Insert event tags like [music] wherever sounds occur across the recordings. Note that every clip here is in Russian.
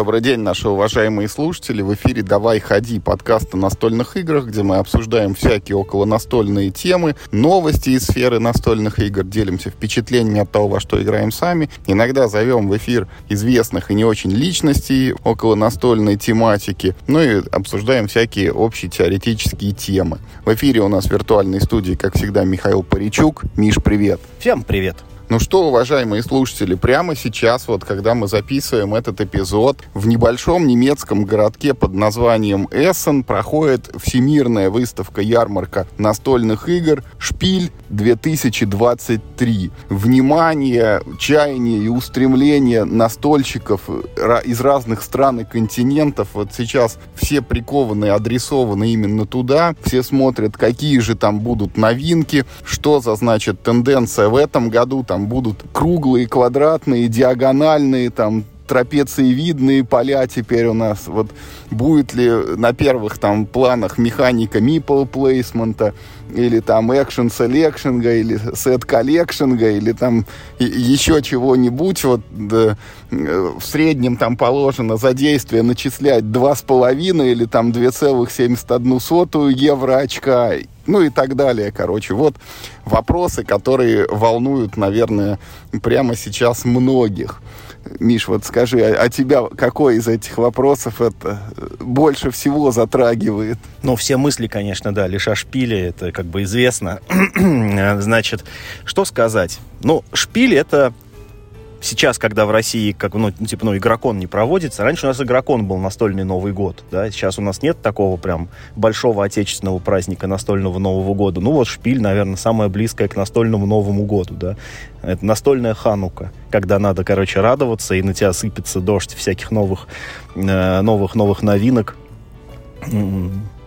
Добрый день, наши уважаемые слушатели. В эфире «Давай, ходи» подкаст о настольных играх, где мы обсуждаем всякие около настольные темы, новости из сферы настольных игр, делимся впечатлениями от того, во что играем сами. Иногда зовем в эфир известных и не очень личностей около настольной тематики, ну и обсуждаем всякие общие теоретические темы. В эфире у нас в виртуальной студии, как всегда, Михаил Паричук. Миш, привет. Всем привет. Ну что, уважаемые слушатели, прямо сейчас, вот когда мы записываем этот эпизод, в небольшом немецком городке под названием Эссен проходит всемирная выставка-ярмарка настольных игр «Шпиль 2023». Внимание, чаяние и устремление настольщиков из разных стран и континентов. Вот сейчас все прикованы, адресованы именно туда. Все смотрят, какие же там будут новинки, что за, значит, тенденция в этом году, там там будут круглые, квадратные, диагональные, там трапециевидные поля теперь у нас. Вот будет ли на первых там планах механика мипл плейсмента или там экшен селекшенга или сет коллекшенга или там еще чего-нибудь вот да, в среднем там положено за действие начислять 2,5 или там 2,71 евро очка ну и так далее, короче. Вот вопросы, которые волнуют, наверное, прямо сейчас многих. Миш, вот скажи, а, а тебя какой из этих вопросов это больше всего затрагивает? Ну, все мысли, конечно, да, лишь о шпиле, это как бы известно. [clears throat] Значит, что сказать? Ну, шпиль это сейчас, когда в России, как, ну, типа, ну, игрокон не проводится, раньше у нас игрокон был настольный Новый год, да, сейчас у нас нет такого прям большого отечественного праздника настольного Нового года. Ну, вот шпиль, наверное, самое близкое к настольному Новому году, да. Это настольная ханука, когда надо, короче, радоваться, и на тебя сыпется дождь всяких новых, э, новых, новых новинок.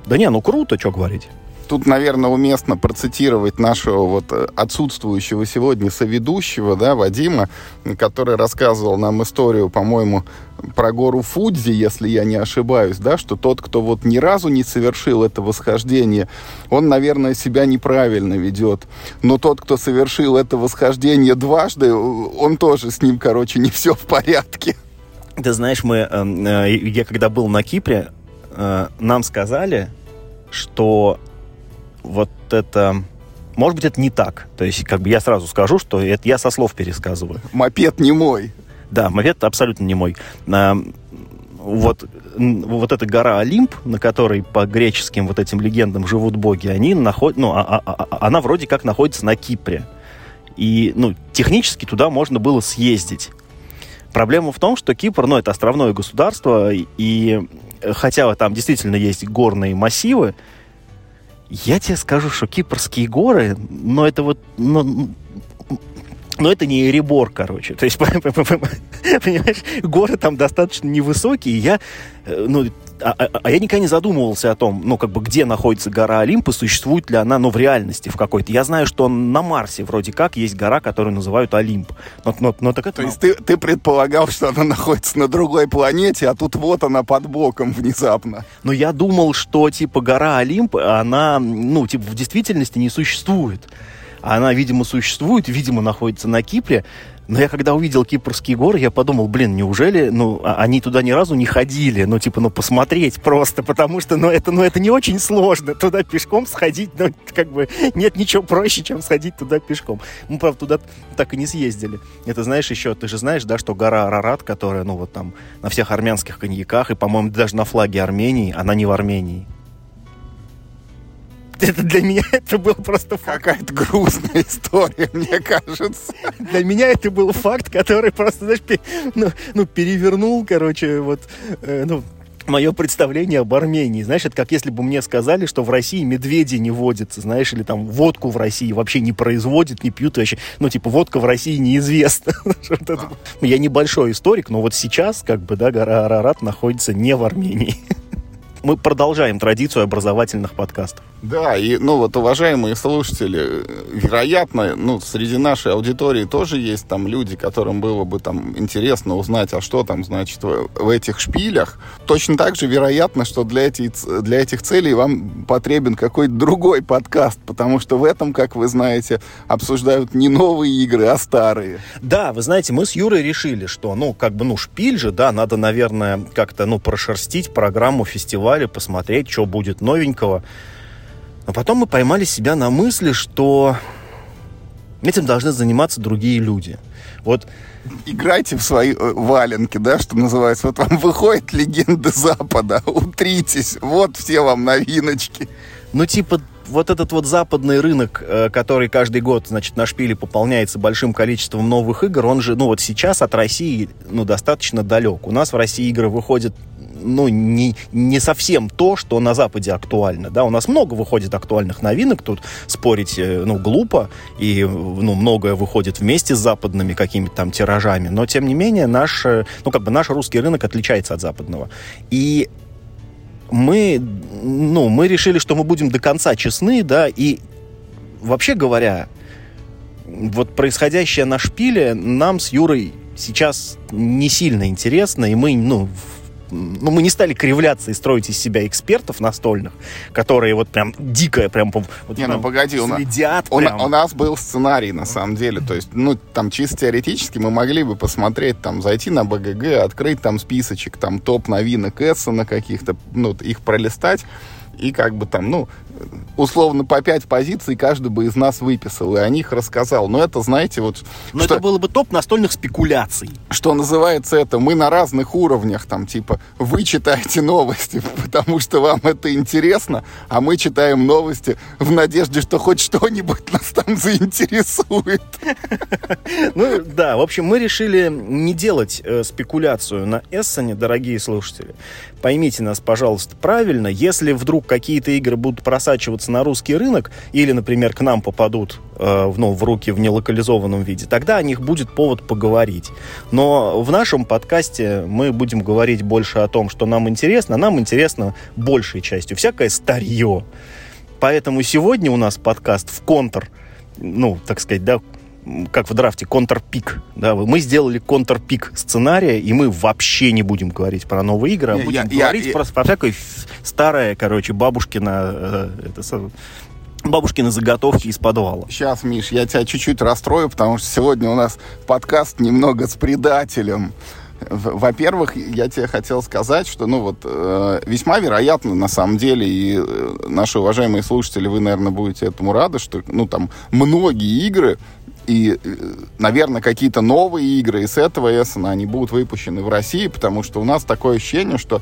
Да не, ну круто, что говорить. Тут, наверное, уместно процитировать нашего вот э, отсутствующего сегодня соведущего, да, Вадима, который рассказывал нам историю, по-моему, про гору Фудзи, если я не ошибаюсь, да, что тот, кто вот ни разу не совершил это восхождение, он, наверное, себя неправильно ведет. Но тот, кто совершил это восхождение дважды, он тоже с ним, короче, не все в порядке. Ты знаешь, мы, эм, э, я когда был на Кипре, э, нам сказали, что вот это... Может быть, это не так. То есть, как бы я сразу скажу, что это я со слов пересказываю. Мопед не мой. Да, мопед абсолютно не мой. А, вот, вот эта гора Олимп, на которой по греческим вот этим легендам живут боги, они наход... ну, а, а, а, она вроде как находится на Кипре. И, ну, технически туда можно было съездить. Проблема в том, что Кипр, ну, это островное государство, и хотя там действительно есть горные массивы, я тебе скажу, что Кипрские горы, но это вот, ну, но это не Эребор, короче. То есть, [laughs] понимаешь, горы там достаточно невысокие. Я, э, ну, а, а, а я никогда не задумывался о том, ну, как бы, где находится гора Олимпа, существует ли она, ну, в реальности в какой-то. Я знаю, что на Марсе вроде как есть гора, которую называют Олимп. Но, но, но так это... То есть ты, ты предполагал, что она находится на другой планете, а тут вот она под боком внезапно. Но я думал, что, типа, гора Олимп, она, ну, типа, в действительности не существует. Она, видимо, существует, видимо, находится на Кипре. Но я когда увидел Кипрские горы, я подумал, блин, неужели, ну, а, они туда ни разу не ходили, ну, типа, ну, посмотреть просто, потому что, ну, это, ну, это не очень сложно, [laughs] туда пешком сходить, ну, как бы, нет ничего проще, чем сходить туда пешком. Мы, правда, туда так и не съездили. Это, знаешь, еще, ты же знаешь, да, что гора Арарат, которая, ну, вот там, на всех армянских коньяках, и, по-моему, даже на флаге Армении, она не в Армении это для меня [laughs] это был просто Какая-то грустная история, мне кажется. Для меня это был факт, который просто, знаешь, ну, ну, перевернул, короче, вот, э, ну, мое представление об Армении. Знаешь, это как если бы мне сказали, что в России медведи не водятся, знаешь, или там водку в России вообще не производят, не пьют вообще. Ну, типа, водка в России неизвестна. [laughs] Ну, я небольшой историк, но вот сейчас, как бы, да, гора Арарат находится не в Армении. Мы продолжаем традицию образовательных подкастов. Да, и, ну вот, уважаемые слушатели, вероятно, ну, среди нашей аудитории тоже есть там люди, которым было бы там интересно узнать, а что там, значит, в, в этих шпилях. Точно так же вероятно, что для, этих для этих целей вам потребен какой-то другой подкаст, потому что в этом, как вы знаете, обсуждают не новые игры, а старые. Да, вы знаете, мы с Юрой решили, что, ну, как бы, ну, шпиль же, да, надо, наверное, как-то, ну, прошерстить программу фестиваля, посмотреть, что будет новенького. Но потом мы поймали себя на мысли, что этим должны заниматься другие люди. Вот играйте в свои э, валенки, да, что называется. Вот вам выходит легенда Запада, [laughs] утритесь, вот все вам новиночки. Ну, типа, вот этот вот западный рынок, э, который каждый год, значит, на шпиле пополняется большим количеством новых игр, он же, ну, вот сейчас от России, ну, достаточно далек. У нас в России игры выходят ну, не, не совсем то, что на Западе актуально. Да? У нас много выходит актуальных новинок, тут спорить э, ну, глупо, и ну, многое выходит вместе с западными какими-то там тиражами, но тем не менее наш, э, ну, как бы наш русский рынок отличается от западного. И мы, ну, мы решили, что мы будем до конца честны, да, и вообще говоря, вот происходящее на шпиле нам с Юрой сейчас не сильно интересно, и мы, ну, ну, мы не стали кривляться и строить из себя экспертов настольных, которые вот прям дикое прям вот не, ну погоди, следят у, прям. у нас был сценарий на самом деле, то есть, ну, там чисто теоретически мы могли бы посмотреть, там, зайти на БГГ, открыть там списочек, там, топ новинок на каких-то, ну, их пролистать, и как бы там, ну, условно по пять позиций каждый бы из нас выписал и о них рассказал. Но это, знаете, вот... Но что, это было бы топ настольных спекуляций. Что называется это, мы на разных уровнях, там, типа, вы читаете новости, [laughs] потому что вам это интересно, а мы читаем новости в надежде, что хоть что-нибудь нас там заинтересует. [laughs] Ну, да, в общем, мы решили не делать э, спекуляцию на Эссене, дорогие слушатели. Поймите нас, пожалуйста, правильно. Если вдруг какие-то игры будут просачиваться на русский рынок или, например, к нам попадут э, ну, в руки в нелокализованном виде, тогда о них будет повод поговорить. Но в нашем подкасте мы будем говорить больше о том, что нам интересно. А нам интересно большей частью всякое старье. Поэтому сегодня у нас подкаст в контр, ну, так сказать, да, как в драфте, контрпик. Да, мы сделали контрпик сценария, и мы вообще не будем говорить про новые игры, а будем я, говорить я, просто про всякое старое, короче, бабушкина... Э, это, бабушкины заготовки из подвала. Сейчас, Миш, я тебя чуть-чуть расстрою, потому что сегодня у нас подкаст немного с предателем. Во-первых, я тебе хотел сказать, что, ну вот, э, весьма вероятно, на самом деле, и э, наши уважаемые слушатели, вы, наверное, будете этому рады, что, ну, там, многие игры и, э, наверное, какие-то новые игры из этого Эссена, они будут выпущены в России, потому что у нас такое ощущение, что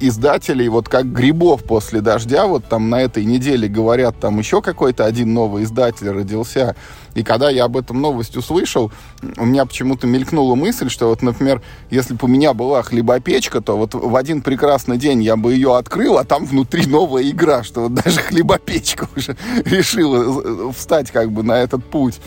издателей вот как грибов после дождя, вот там на этой неделе говорят, там еще какой-то один новый издатель родился. И когда я об этом новость услышал, у меня почему-то мелькнула мысль, что вот, например, если бы у меня была хлебопечка, то вот в один прекрасный день я бы ее открыл, а там внутри новая игра, что вот даже хлебопечка уже [laughs] решила э, встать как бы на этот путь.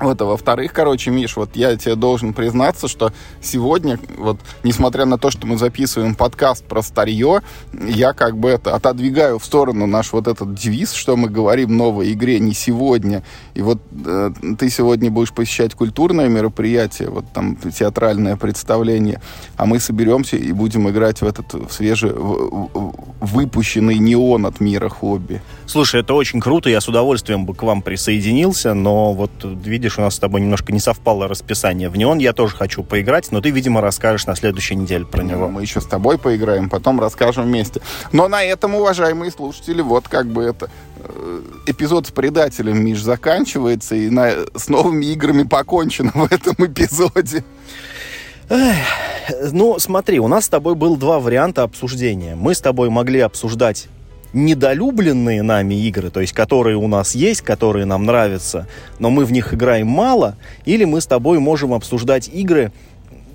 Вот, а во-вторых, короче, Миш, вот я тебе должен признаться, что сегодня, вот, несмотря на то, что мы записываем подкаст про старье, я как бы это отодвигаю в сторону наш вот этот девиз, что мы говорим новой игре не сегодня. И вот э, ты сегодня будешь посещать культурное мероприятие, вот там театральное представление, а мы соберемся и будем играть в этот в выпущенный неон от мира хобби. Слушай, это очень круто, я с удовольствием бы к вам присоединился, но вот видишь, у нас с тобой немножко не совпало расписание. В неон я тоже хочу поиграть, но ты, видимо, расскажешь на следующей неделе про него. Мы еще с тобой поиграем, потом расскажем вместе. Но на этом, уважаемые слушатели, вот как бы это э, эпизод с предателем Миш заканчивается, и на, с новыми играми покончено в этом эпизоде. Эх, ну, смотри, у нас с тобой был два варианта обсуждения. Мы с тобой могли обсуждать недолюбленные нами игры, то есть которые у нас есть, которые нам нравятся, но мы в них играем мало, или мы с тобой можем обсуждать игры,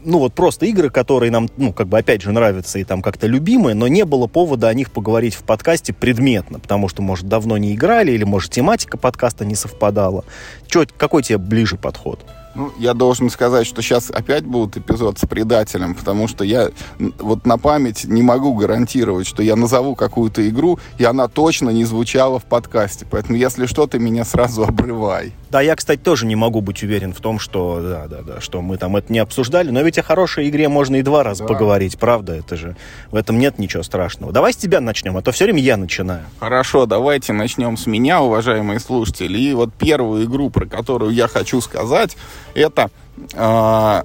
ну вот просто игры, которые нам, ну как бы опять же нравятся и там как-то любимые, но не было повода о них поговорить в подкасте предметно, потому что, может, давно не играли, или, может, тематика подкаста не совпадала. Чё, какой тебе ближе подход? Ну, я должен сказать, что сейчас опять будет эпизод с предателем, потому что я вот на память не могу гарантировать, что я назову какую-то игру, и она точно не звучала в подкасте. Поэтому, если что, ты меня сразу обрывай. Да, я, кстати, тоже не могу быть уверен в том, что, да, да, да, что мы там это не обсуждали, но ведь о хорошей игре можно и два раза да. поговорить, правда? Это же, в этом нет ничего страшного. Давай с тебя начнем, а то все время я начинаю. Хорошо, давайте начнем с меня, уважаемые слушатели. И вот первую игру, про которую я хочу сказать, это э,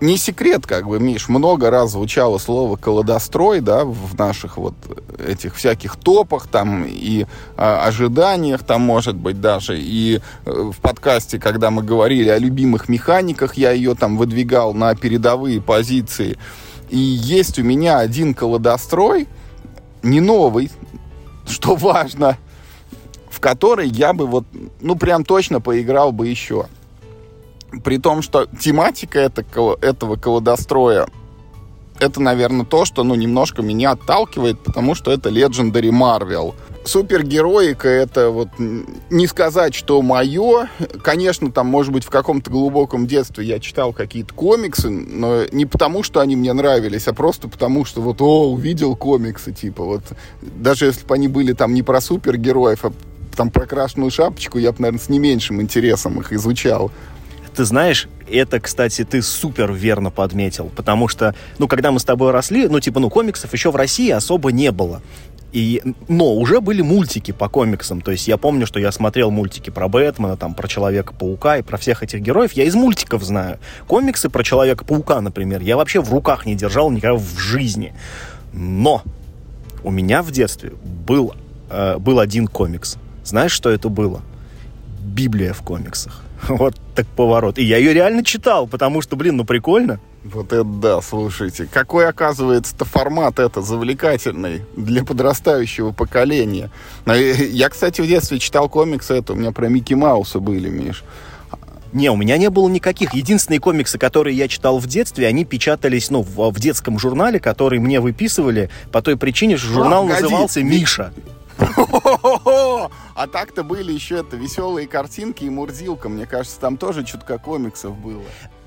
не секрет, как бы, Миш, много раз звучало слово «колодострой», да, в наших вот этих всяких топах там и э, ожиданиях там, может быть, даже. И э, в подкасте, когда мы говорили о любимых механиках, я ее там выдвигал на передовые позиции. И есть у меня один колодострой, не новый, что важно, в который я бы вот, ну, прям точно поиграл бы еще. При том, что тематика это, этого колодостроя это, наверное, то, что, ну, немножко меня отталкивает, потому что это Legendary Marvel. Супергероика — это вот не сказать, что мое. Конечно, там, может быть, в каком-то глубоком детстве я читал какие-то комиксы, но не потому, что они мне нравились, а просто потому, что вот, о, увидел комиксы, типа, вот. Даже если бы они были там не про супергероев, а там про красную шапочку, я бы, наверное, с не меньшим интересом их изучал. Ты знаешь, это, кстати, ты супер верно подметил, потому что, ну, когда мы с тобой росли, ну, типа, ну, комиксов еще в России особо не было. И, но уже были мультики по комиксам. То есть я помню, что я смотрел мультики про Бэтмена, там, про Человека-паука и про всех этих героев. Я из мультиков знаю. Комиксы про Человека-паука, например, я вообще в руках не держал никогда в жизни. Но у меня в детстве был, э, был один комикс. Знаешь, что это было? Библия в комиксах. [laughs] Вот так поворот. И я ее реально читал, потому что, блин, ну прикольно. Вот это да, слушайте. Какой, оказывается-то формат это завлекательный для подрастающего поколения. Я, кстати, в детстве читал комиксы, это у меня про Микки Мауса были, Миш. Не, у меня не было никаких. Единственные комиксы, которые я читал в детстве, они печатались, ну, в, в детском журнале, который мне выписывали по той причине, что журнал а, назывался «Миша». А так-то были еще это веселые картинки и Мурзилка. Мне кажется, там тоже чутка комиксов было.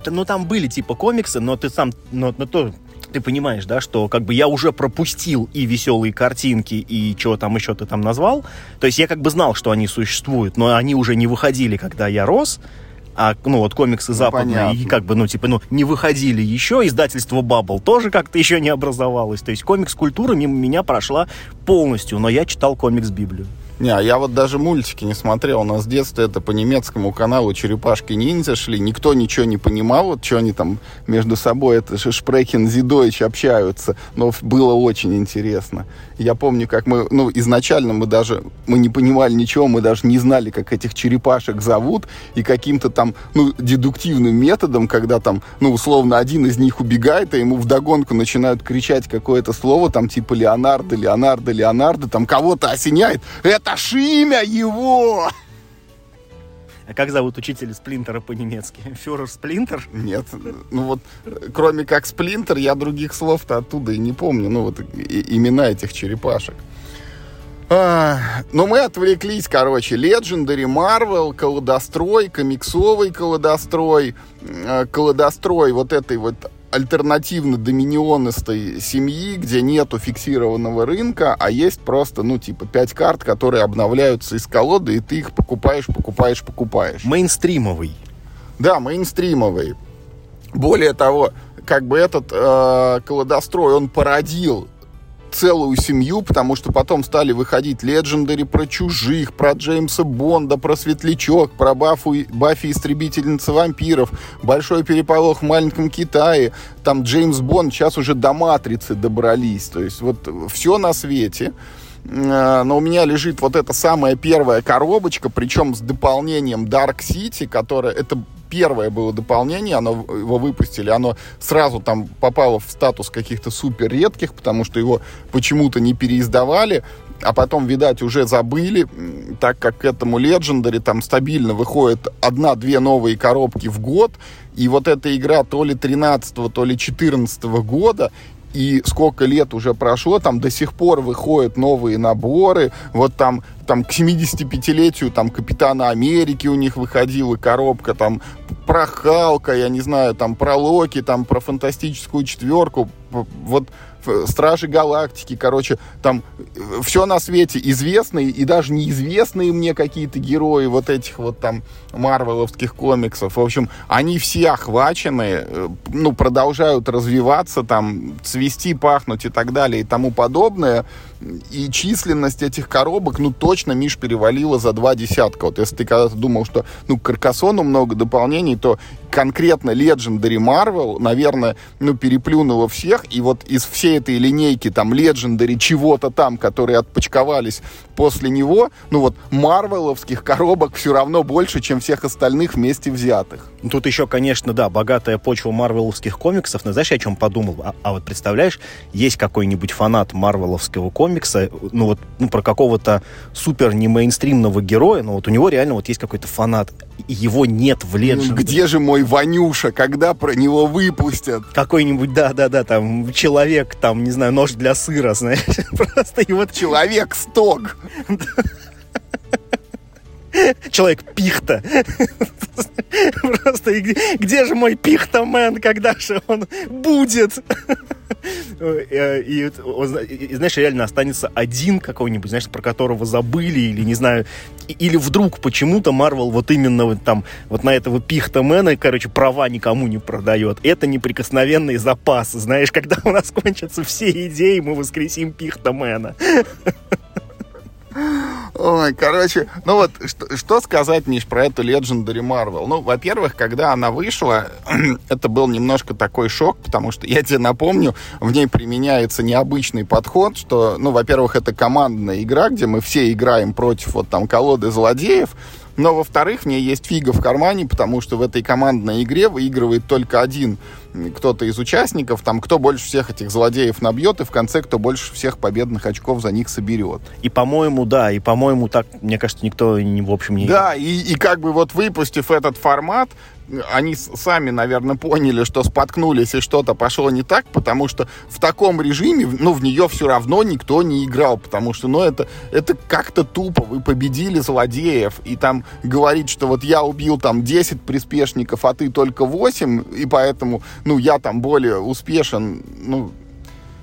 Ну, там были типа комиксы, но ты сам, но, но то, ты понимаешь, да, что как бы я уже пропустил и веселые картинки, и чего там еще ты там назвал. То есть я как бы знал, что они существуют, но они уже не выходили, когда я рос а, ну, вот комиксы ну, западные, понятно. и как бы, ну, типа, ну, не выходили еще, издательство Bubble тоже как-то еще не образовалось. То есть комикс-культура мимо меня прошла полностью, но я читал комикс-библию. Не, а я вот даже мультики не смотрел. У нас с детства это по немецкому каналу «Черепашки-ниндзя» шли. Никто ничего не понимал, вот что они там между собой, это Шпрехен, Зидойч общаются. Но было очень интересно. Я помню, как мы, ну, изначально мы даже, мы не понимали ничего, мы даже не знали, как этих черепашек зовут. И каким-то там, ну, дедуктивным методом, когда там, ну, условно, один из них убегает, а ему вдогонку начинают кричать какое-то слово, там, типа Леонардо, Леонардо, Леонардо, там кого-то осеняет. Это ж имя его! А как зовут учителя Сплинтера по-немецки? [laughs] Фюрер Сплинтер? Нет, ну вот, кроме как Сплинтер, я других слов-то оттуда и не помню, ну вот и, имена этих черепашек. А, но мы отвлеклись, короче, Legendary, Marvel, колодострой, комиксовый колодострой, э, колодострой вот этой вот альтернативно доминионистой семьи, где нету фиксированного рынка, а есть просто, ну, типа, пять карт, которые обновляются из колоды, и ты их покупаешь, покупаешь, покупаешь. Мейнстримовый. Да, мейнстримовый. Более того, как бы этот э, колодострой, он породил целую семью, потому что потом стали выходить легендари про чужих, про Джеймса Бонда, про Светлячок, про Бафу, Баффи Истребительница вампиров, Большой переполох в маленьком Китае, там Джеймс Бонд, сейчас уже до Матрицы добрались, то есть вот все на свете. Э, но у меня лежит вот эта самая первая коробочка, причем с дополнением Dark City, которая это первое было дополнение, оно его выпустили, оно сразу там попало в статус каких-то супер редких, потому что его почему-то не переиздавали, а потом, видать, уже забыли, так как к этому Legendary там стабильно выходит одна-две новые коробки в год, и вот эта игра то ли 13 то ли 14 года, и сколько лет уже прошло, там до сих пор выходят новые наборы, вот там, там к 75-летию там Капитана Америки у них выходила коробка, там про Халка, я не знаю, там про Локи, там про фантастическую четверку. Вот Стражи Галактики, короче, там э, все на свете известные и даже неизвестные мне какие-то герои вот этих вот там марвеловских комиксов. В общем, они все охвачены, э, ну, продолжают развиваться, там, цвести, пахнуть и так далее и тому подобное. И численность этих коробок, ну, точно, Миш, перевалила за два десятка. Вот если ты когда-то думал, что, ну, к Каркасону много дополнений, то конкретно Legendary Marvel, наверное, ну, переплюнула всех. И вот из всей этой линейки, там, Legendary чего-то там, которые отпочковались после него, ну, вот, марвеловских коробок все равно больше, чем всех остальных вместе взятых. Тут еще, конечно, да, богатая почва марвеловских комиксов, но знаешь, я о чем подумал? А, а вот представляешь, есть какой-нибудь фанат марвеловского комикса, ну вот, ну, про какого-то супер не мейнстримного героя, но вот у него реально вот есть какой-то фанат, его нет в Legend. Где же мой Ванюша, когда про него выпустят? Какой-нибудь, да-да-да, там, человек, там, не знаю, нож для сыра, знаешь, [laughs] просто вот... Человек-сток. [laughs] Человек пихта. Просто где, где же мой пихта-мен, когда же он будет? Э, и, и, и, знаешь, реально останется один какой-нибудь, знаешь, про которого забыли, или не знаю, или вдруг почему-то Марвел вот именно вот там, вот на этого пихтамена, короче, права никому не продает. Это неприкосновенный запас, знаешь, когда у нас кончатся все идеи, мы воскресим пихтамена. Ой, короче, ну вот, что, что сказать, Миш, про эту Legendary Marvel? Ну, во-первых, когда она вышла, [clears throat] это был немножко такой шок, потому что, я тебе напомню, в ней применяется необычный подход, что, ну, во-первых, это командная игра, где мы все играем против вот там колоды злодеев, но, во-вторых, в ней есть фига в кармане, потому что в этой командной игре выигрывает только один кто-то из участников, там, кто больше всех этих злодеев набьет, и в конце, кто больше всех победных очков за них соберет. И, по-моему, да, и, по-моему, так, мне кажется, никто, в общем, не... Да, и, и как бы вот выпустив этот формат, они сами, наверное, поняли, что споткнулись и что-то пошло не так, потому что в таком режиме, ну, в нее все равно никто не играл, потому что, ну, это, это как-то тупо. Вы победили злодеев, и там говорить, что вот я убил там 10 приспешников, а ты только 8, и поэтому, ну, я там более успешен, ну,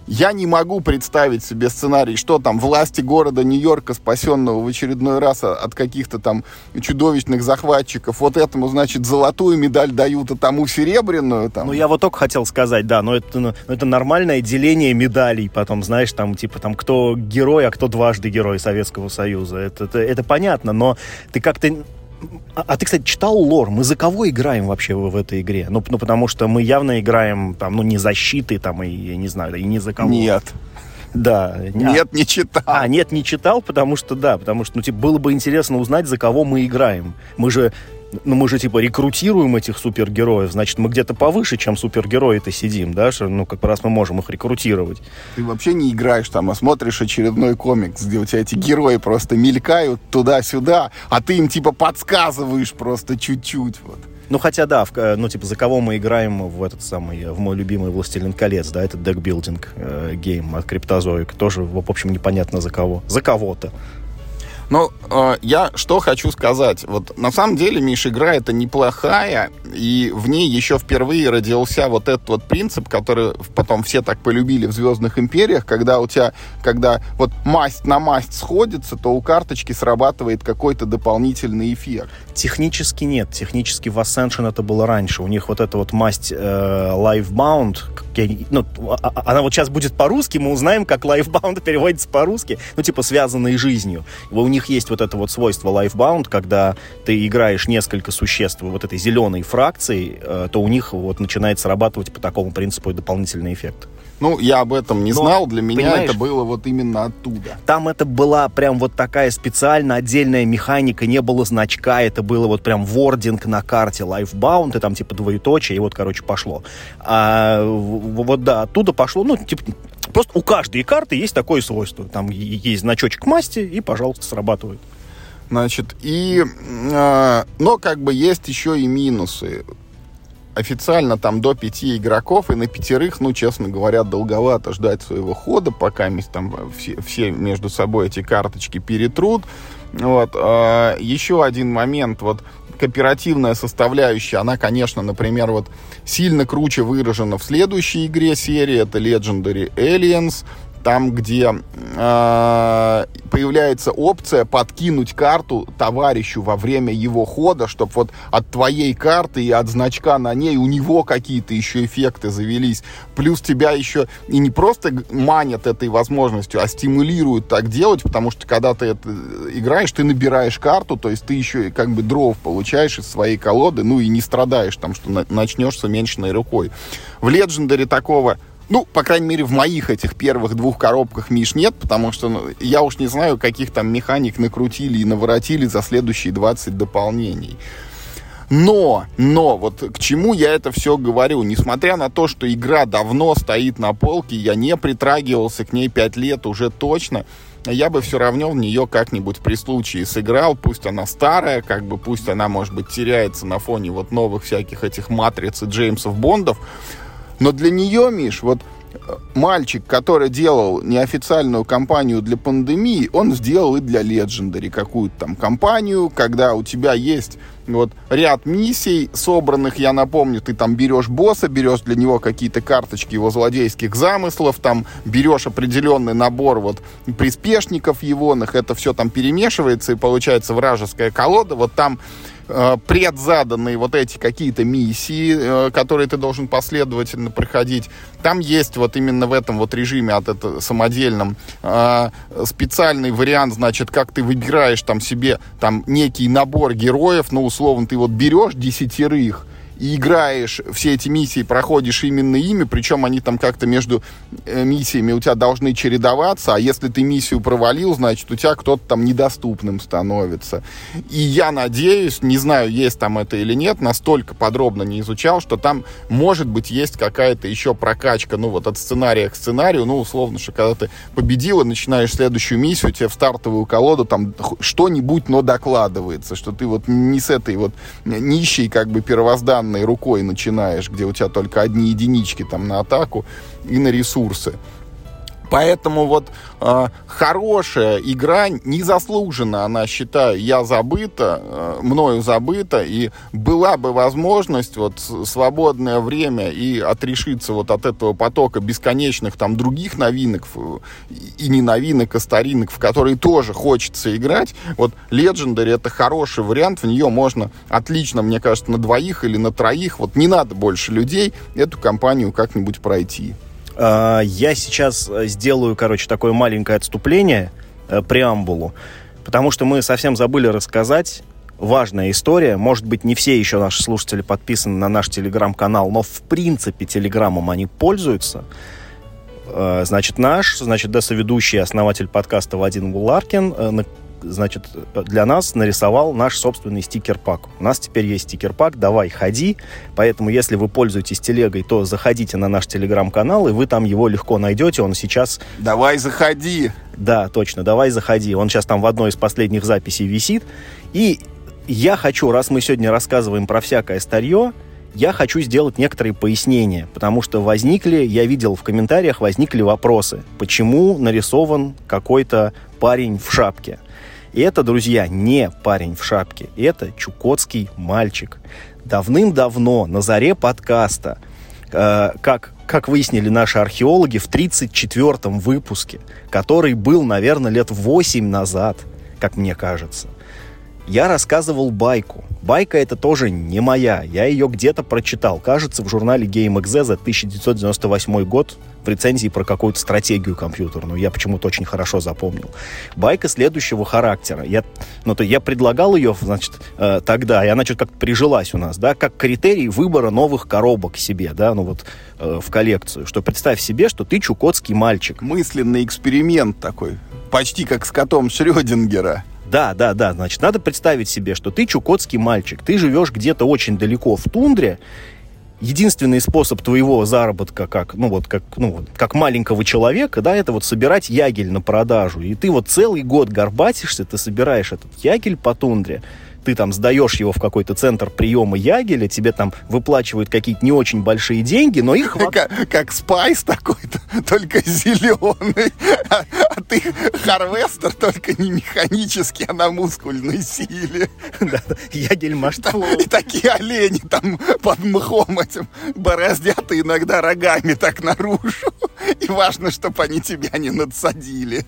я не могу представить себе сценарий, что там власти города Нью-Йорка, спасенного в очередной раз от каких-то там чудовищных захватчиков, вот этому, значит, золотую медаль дают, а тому серебряную. Там. Ну, я вот только хотел сказать, да, но это, ну, это нормальное деление медалей, потом, знаешь, там, типа, там, кто герой, а кто дважды герой Советского Союза. Это, это, это понятно, но ты как-то а, а ты, кстати, читал лор? Мы за кого играем вообще в, в этой игре? Ну, ну, потому что мы явно играем, там, ну, не защиты, там, и, я не знаю, и не за кого. Нет. Да. Нет, не читал. А, нет, не читал, потому что, да, потому что, ну, типа, было бы интересно узнать, за кого мы играем. Мы же ну мы же типа рекрутируем этих супергероев, значит, мы где-то повыше, чем супергерои-то сидим, да, что, ну, как раз мы можем их рекрутировать. Ты вообще не играешь там, а смотришь очередной комикс, где у тебя эти герои просто мелькают туда-сюда, а ты им типа подсказываешь просто чуть-чуть, вот. Ну, хотя да, в, э, ну, типа, за кого мы играем в этот самый, в мой любимый «Властелин колец», да, это deck-building э, game от Cryptozoic, тоже, в общем, непонятно за кого. За кого-то. Ну, э, я что хочу сказать. Вот на самом деле, Миш, игра это неплохая, и в ней еще впервые родился вот этот вот принцип, который потом все так полюбили в «Звездных империях», когда у тебя, когда вот масть на масть сходится, то у карточки срабатывает какой-то дополнительный эффект. Технически нет. Технически в Ascension это было раньше. У них вот эта вот масть э, Livebound, ну, а, а, она вот сейчас будет по-русски, мы узнаем, как Livebound [laughs] переводится по-русски, ну, типа, связанные жизнью. У них есть вот это вот свойство Livebound, когда ты играешь несколько существ вот этой зеленой фракции, э, то у них вот начинает срабатывать по такому принципу дополнительный эффект. Ну, я об этом не Но, знал, для меня это было вот именно оттуда. Там это была прям вот такая специально отдельная механика, не было значка, это было вот прям вординг на карте Lifebound, и там типа двоеточие, и вот, короче, пошло. А, вот да, оттуда пошло, ну, типа, просто у каждой карты есть такое свойство. Там есть значочек масти, и, пожалуйста, срабатывает. Значит, и... Э, но как бы есть еще и минусы официально там до пяти игроков, и на пятерых, ну, честно говоря, долговато ждать своего хода, пока там все, все между собой эти карточки перетрут. Вот. А, еще один момент, вот кооперативная составляющая, она, конечно, например, вот сильно круче выражена в следующей игре серии, это Legendary Aliens, там, где э, появляется опция подкинуть карту товарищу во время его хода, чтобы вот от твоей карты и от значка на ней у него какие-то еще эффекты завелись. Плюс тебя еще и не просто манят этой возможностью, а стимулируют так делать, потому что когда ты это играешь, ты набираешь карту, то есть ты еще как бы дров получаешь из своей колоды, ну и не страдаешь там, что начнешь с уменьшенной рукой. В Legendary такого ну, по крайней мере, в моих этих первых двух коробках Миш нет, потому что ну, я уж не знаю, каких там механик накрутили и наворотили за следующие 20 дополнений. Но, но, вот к чему я это все говорю? Несмотря на то, что игра давно стоит на полке, я не притрагивался к ней 5 лет уже точно, я бы все равно в нее как-нибудь при случае сыграл, пусть она старая, как бы пусть она, может быть, теряется на фоне вот новых всяких этих матриц и Джеймсов Бондов, но для нее, Миш, вот э, мальчик, который делал неофициальную кампанию для пандемии, он сделал и для Legendary какую-то там кампанию, когда у тебя есть вот ряд миссий собранных, я напомню, ты там берешь босса, берешь для него какие-то карточки его злодейских замыслов, там берешь определенный набор вот приспешников егоных, это все там перемешивается и получается вражеская колода, вот там предзаданные вот эти какие-то миссии, э, которые ты должен последовательно проходить. Там есть вот именно в этом вот режиме от это самодельном э, специальный вариант, значит, как ты выбираешь там себе там некий набор героев, ну, условно, ты вот берешь десятерых, и играешь все эти миссии, проходишь именно ими, причем они там как-то между э, миссиями у тебя должны чередоваться, а если ты миссию провалил, значит, у тебя кто-то там недоступным становится. И я надеюсь, не знаю, есть там это или нет, настолько подробно не изучал, что там, может быть, есть какая-то еще прокачка, ну, вот от сценария к сценарию, ну, условно, что когда ты победил и начинаешь следующую миссию, тебе в стартовую колоду там что-нибудь, но докладывается, что ты вот не с этой вот нищей, как бы, первозданной деревянной рукой начинаешь, где у тебя только одни единички там на атаку и на ресурсы. Поэтому вот э, хорошая игра, незаслуженно она, считаю, я забыта, э, мною забыта, и была бы возможность вот свободное время и отрешиться вот от этого потока бесконечных там других новинок, и не новинок, а старинок, в которые тоже хочется играть, вот Legendary это хороший вариант, в нее можно отлично, мне кажется, на двоих или на троих, вот не надо больше людей эту компанию как-нибудь пройти. А, я сейчас э, сделаю, короче, такое маленькое отступление, э, преамбулу, потому что мы совсем забыли рассказать важная история. Может быть, не все еще наши слушатели подписаны на наш телеграм-канал, но в принципе телеграммом они пользуются. Э, значит, наш, значит, ДС-ведущий, основатель подкаста Вадим Гуларкин значит, для нас нарисовал наш собственный стикер-пак. У нас теперь есть стикер-пак «Давай, ходи», поэтому если вы пользуетесь телегой, то заходите на наш телеграм-канал, и вы там его легко найдете, он сейчас... «Давай, заходи!» Да, точно, «Давай, заходи». Он сейчас там в одной из последних записей висит. И я хочу, раз мы сегодня рассказываем про всякое старье, я хочу сделать некоторые пояснения, потому что возникли, я видел в комментариях, возникли вопросы, почему нарисован какой-то парень в шапке. Это, друзья, не парень в шапке, это чукотский мальчик. Давным-давно, на заре подкаста, э, как, как выяснили наши археологи, в 34-м выпуске, который был, наверное, лет 8 назад, как мне кажется, я рассказывал байку. Байка это тоже не моя. Я ее где-то прочитал. Кажется, в журнале GameXZ за 1998 год в рецензии про какую-то стратегию компьютерную. Я почему-то очень хорошо запомнил. Байка следующего характера. Я, ну, то я предлагал ее, значит, э, тогда, и она что-то как-то прижилась у нас, да, как критерий выбора новых коробок себе, да, ну вот э, в коллекцию. Что представь себе, что ты чукотский мальчик. Мысленный эксперимент такой. Почти как с котом Шрёдингера. Да, да, да. Значит, надо представить себе, что ты чукотский мальчик, ты живешь где-то очень далеко в тундре, единственный способ твоего заработка как, ну вот, как, ну, как маленького человека, да, это вот собирать ягель на продажу. И ты вот целый год горбатишься, ты собираешь этот ягель по тундре, ты там сдаешь его в какой-то центр приема Ягеля, тебе там выплачивают какие-то не очень большие деньги, но их... Как, как spice такой-то, [laughs] только зеленый. А, а ты harvester, только не механический, а на мускульной силе. [laughs] Да, Ягель must flow. И такие олени там под мхом этим бороздят и иногда рогами так наружу. [laughs] И важно, чтобы они тебя не надсадили.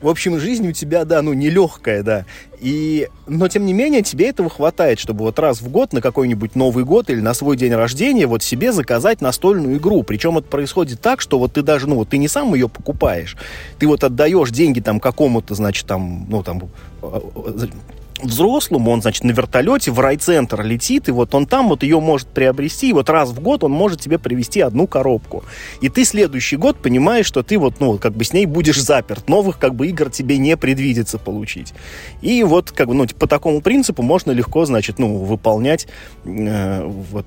В общем, жизнь у тебя, да, ну, нелегкая, да. И, но, тем не менее, тебе этого хватает, чтобы вот раз в год на какой-нибудь Новый год или на свой день рождения вот себе заказать настольную игру. Причем это происходит так, что вот ты даже, ну, вот ты не сам ее покупаешь, ты вот отдаешь деньги там какому-то, значит, там, ну, там, взрослому, он, значит, на вертолете в райцентр летит, и вот он там вот ее может приобрести, и вот раз в год он может тебе привезти одну коробку. И ты следующий год понимаешь, что ты вот, ну, как бы с ней будешь заперт. Новых, как бы, игр тебе не предвидится получить. И вот, как бы, ну, по такому принципу можно легко, значит, ну, выполнять э, вот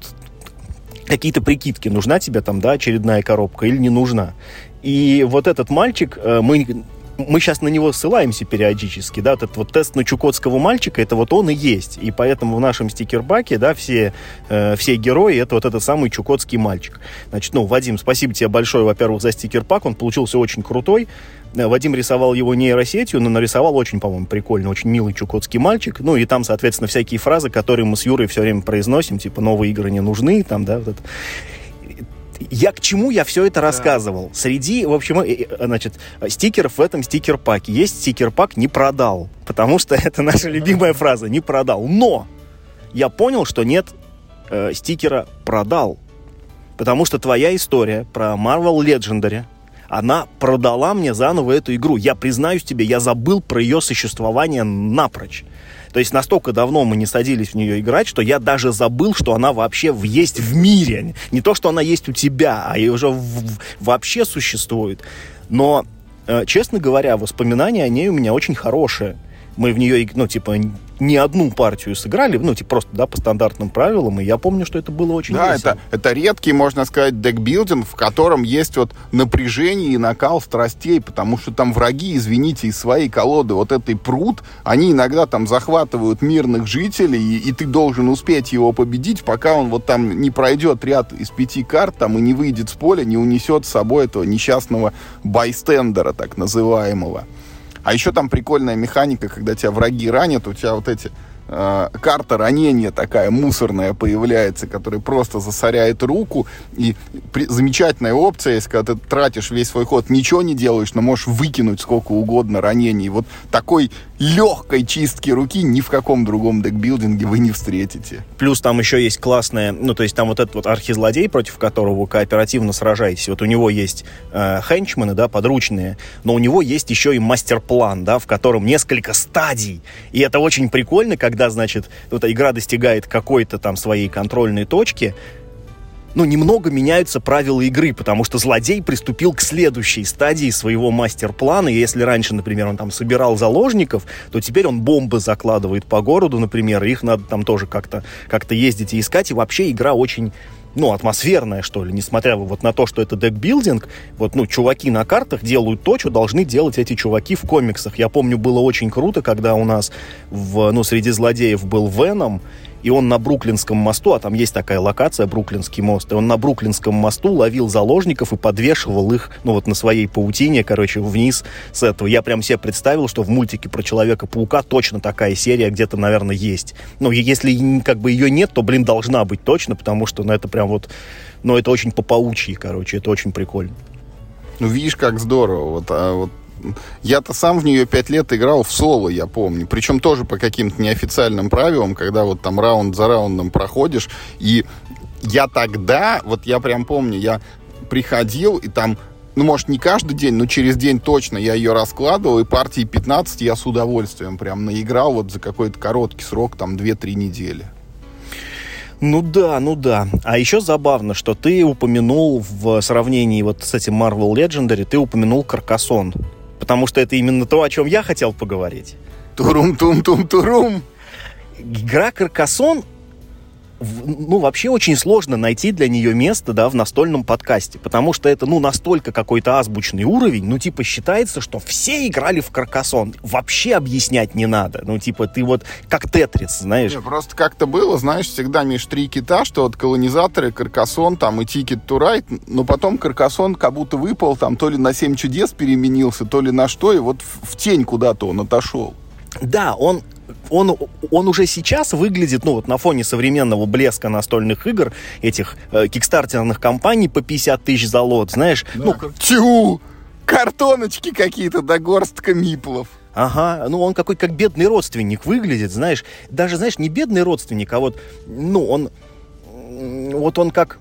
какие-то прикидки, нужна тебе там, да, очередная коробка или не нужна. И вот этот мальчик, э, мы мы сейчас на него ссылаемся периодически, да, этот вот тест на чукотского мальчика, это вот он и есть, и поэтому в нашем стикербаке, да, все, э, все герои, это вот этот самый чукотский мальчик. Значит, ну, Вадим, спасибо тебе большое, во-первых, за стикерпак, он получился очень крутой, э, Вадим рисовал его нейросетью, но нарисовал очень, по-моему, прикольно, очень милый чукотский мальчик. Ну, и там, соответственно, всякие фразы, которые мы с Юрой все время произносим, типа «новые игры не нужны», там, да, вот это я к чему я все это да. рассказывал? Среди, в общем, значит, стикеров в этом стикер-паке есть стикер-пак «не продал», потому что [laughs] это наша любимая фраза «не продал». Но я понял, что нет э, стикера «продал», потому что твоя история про Marvel Legendary, она продала мне заново эту игру. Я признаюсь тебе, я забыл про ее существование напрочь. То есть настолько давно мы не садились в нее играть, что я даже забыл, что она вообще есть в мире. Не то, что она есть у тебя, а и уже в, вообще существует. Но, э, честно говоря, воспоминания о ней у меня очень хорошие. Мы в нее, ну, типа, не одну партию сыграли, ну, типа просто, да, по стандартным правилам, и я помню, что это было очень Да, весело. это, это редкий, можно сказать, декбилдинг, в котором есть вот напряжение и накал страстей, потому что там враги, извините, из своей колоды вот этой пруд, они иногда там захватывают мирных жителей, и, и ты должен успеть его победить, пока он вот там не пройдет ряд из пяти карт, там, и не выйдет с поля, не унесет с собой этого несчастного bystander а, так называемого. А еще там прикольная механика, когда тебя враги ранят, у тебя вот эти карта ранения такая мусорная появляется, которая просто засоряет руку. И при, замечательная опция есть, когда ты тратишь весь свой ход, ничего не делаешь, но можешь выкинуть сколько угодно ранений. Вот такой легкой чистки руки ни в каком другом декбилдинге вы не встретите. Плюс там еще есть классная, ну, то есть там вот этот вот архизлодей, против которого вы кооперативно сражаетесь, вот у него есть э, хенчмены, да, подручные, но у него есть еще и мастер-план, да, в котором несколько стадий. И это очень прикольно, когда, значит, вот игра достигает какой-то там своей контрольной точки, ну, немного меняются правила игры, потому что злодей приступил к следующей стадии своего мастер-плана. И если раньше, например, он там собирал заложников, то теперь он бомбы закладывает по городу, например, их надо там тоже как-то как ездить и искать. И вообще игра очень ну, атмосферная, что ли, несмотря вот на то, что это декбилдинг, вот, ну, чуваки на картах делают то, что должны делать эти чуваки в комиксах. Я помню, было очень круто, когда у нас в, ну, среди злодеев был Веном, и он на Бруклинском мосту, а там есть такая локация, Бруклинский мост, и он на Бруклинском мосту ловил заложников и подвешивал их, ну вот на своей паутине, короче, вниз с этого. Я прям себе представил, что в мультике про Человека-паука точно такая серия где-то, наверное, есть. Ну, если как бы ее нет, то, блин, должна быть точно, потому что, ну, это прям вот, ну, это очень по-паучьи, короче, это очень прикольно. Ну, видишь, как здорово. Вот, а вот я-то сам в нее пять лет играл в соло, я помню. Причем тоже по каким-то неофициальным правилам, когда вот там раунд за раундом проходишь. И я тогда, вот я прям помню, я приходил и там ну, может, не каждый день, но через день точно я ее раскладывал, и партии 15 я с удовольствием прям наиграл вот за какой-то короткий срок, там, 2-3 недели. Ну да, ну да. А еще забавно, что ты упомянул в сравнении вот с этим Marvel Legendary, ты упомянул Каркасон потому что это именно то, о чем я хотел поговорить. Турум-тум-тум-турум. Игра Каркасон ну, вообще очень сложно найти для нее место, да, в настольном подкасте, потому что это, ну, настолько какой-то азбучный уровень, ну, типа, считается, что все играли в Каркасон, вообще объяснять не надо, ну, типа, ты вот как Тетрис, знаешь. Не, просто как-то было, знаешь, всегда между три кита, что вот колонизаторы, Каркасон, там, и to Ride, но потом Каркасон как будто выпал, там, то ли на семь чудес переменился, то ли на что, и вот в тень куда-то он отошел. Да, он он, он уже сейчас выглядит, ну вот на фоне современного блеска настольных игр, этих э, кикстартерных компаний по 50 тысяч за лот, знаешь. Да, ну, как... Тю! Картоночки какие-то, да горстка миплов. Ага, ну он какой как бедный родственник выглядит, знаешь. Даже, знаешь, не бедный родственник, а вот, ну, он... Вот он как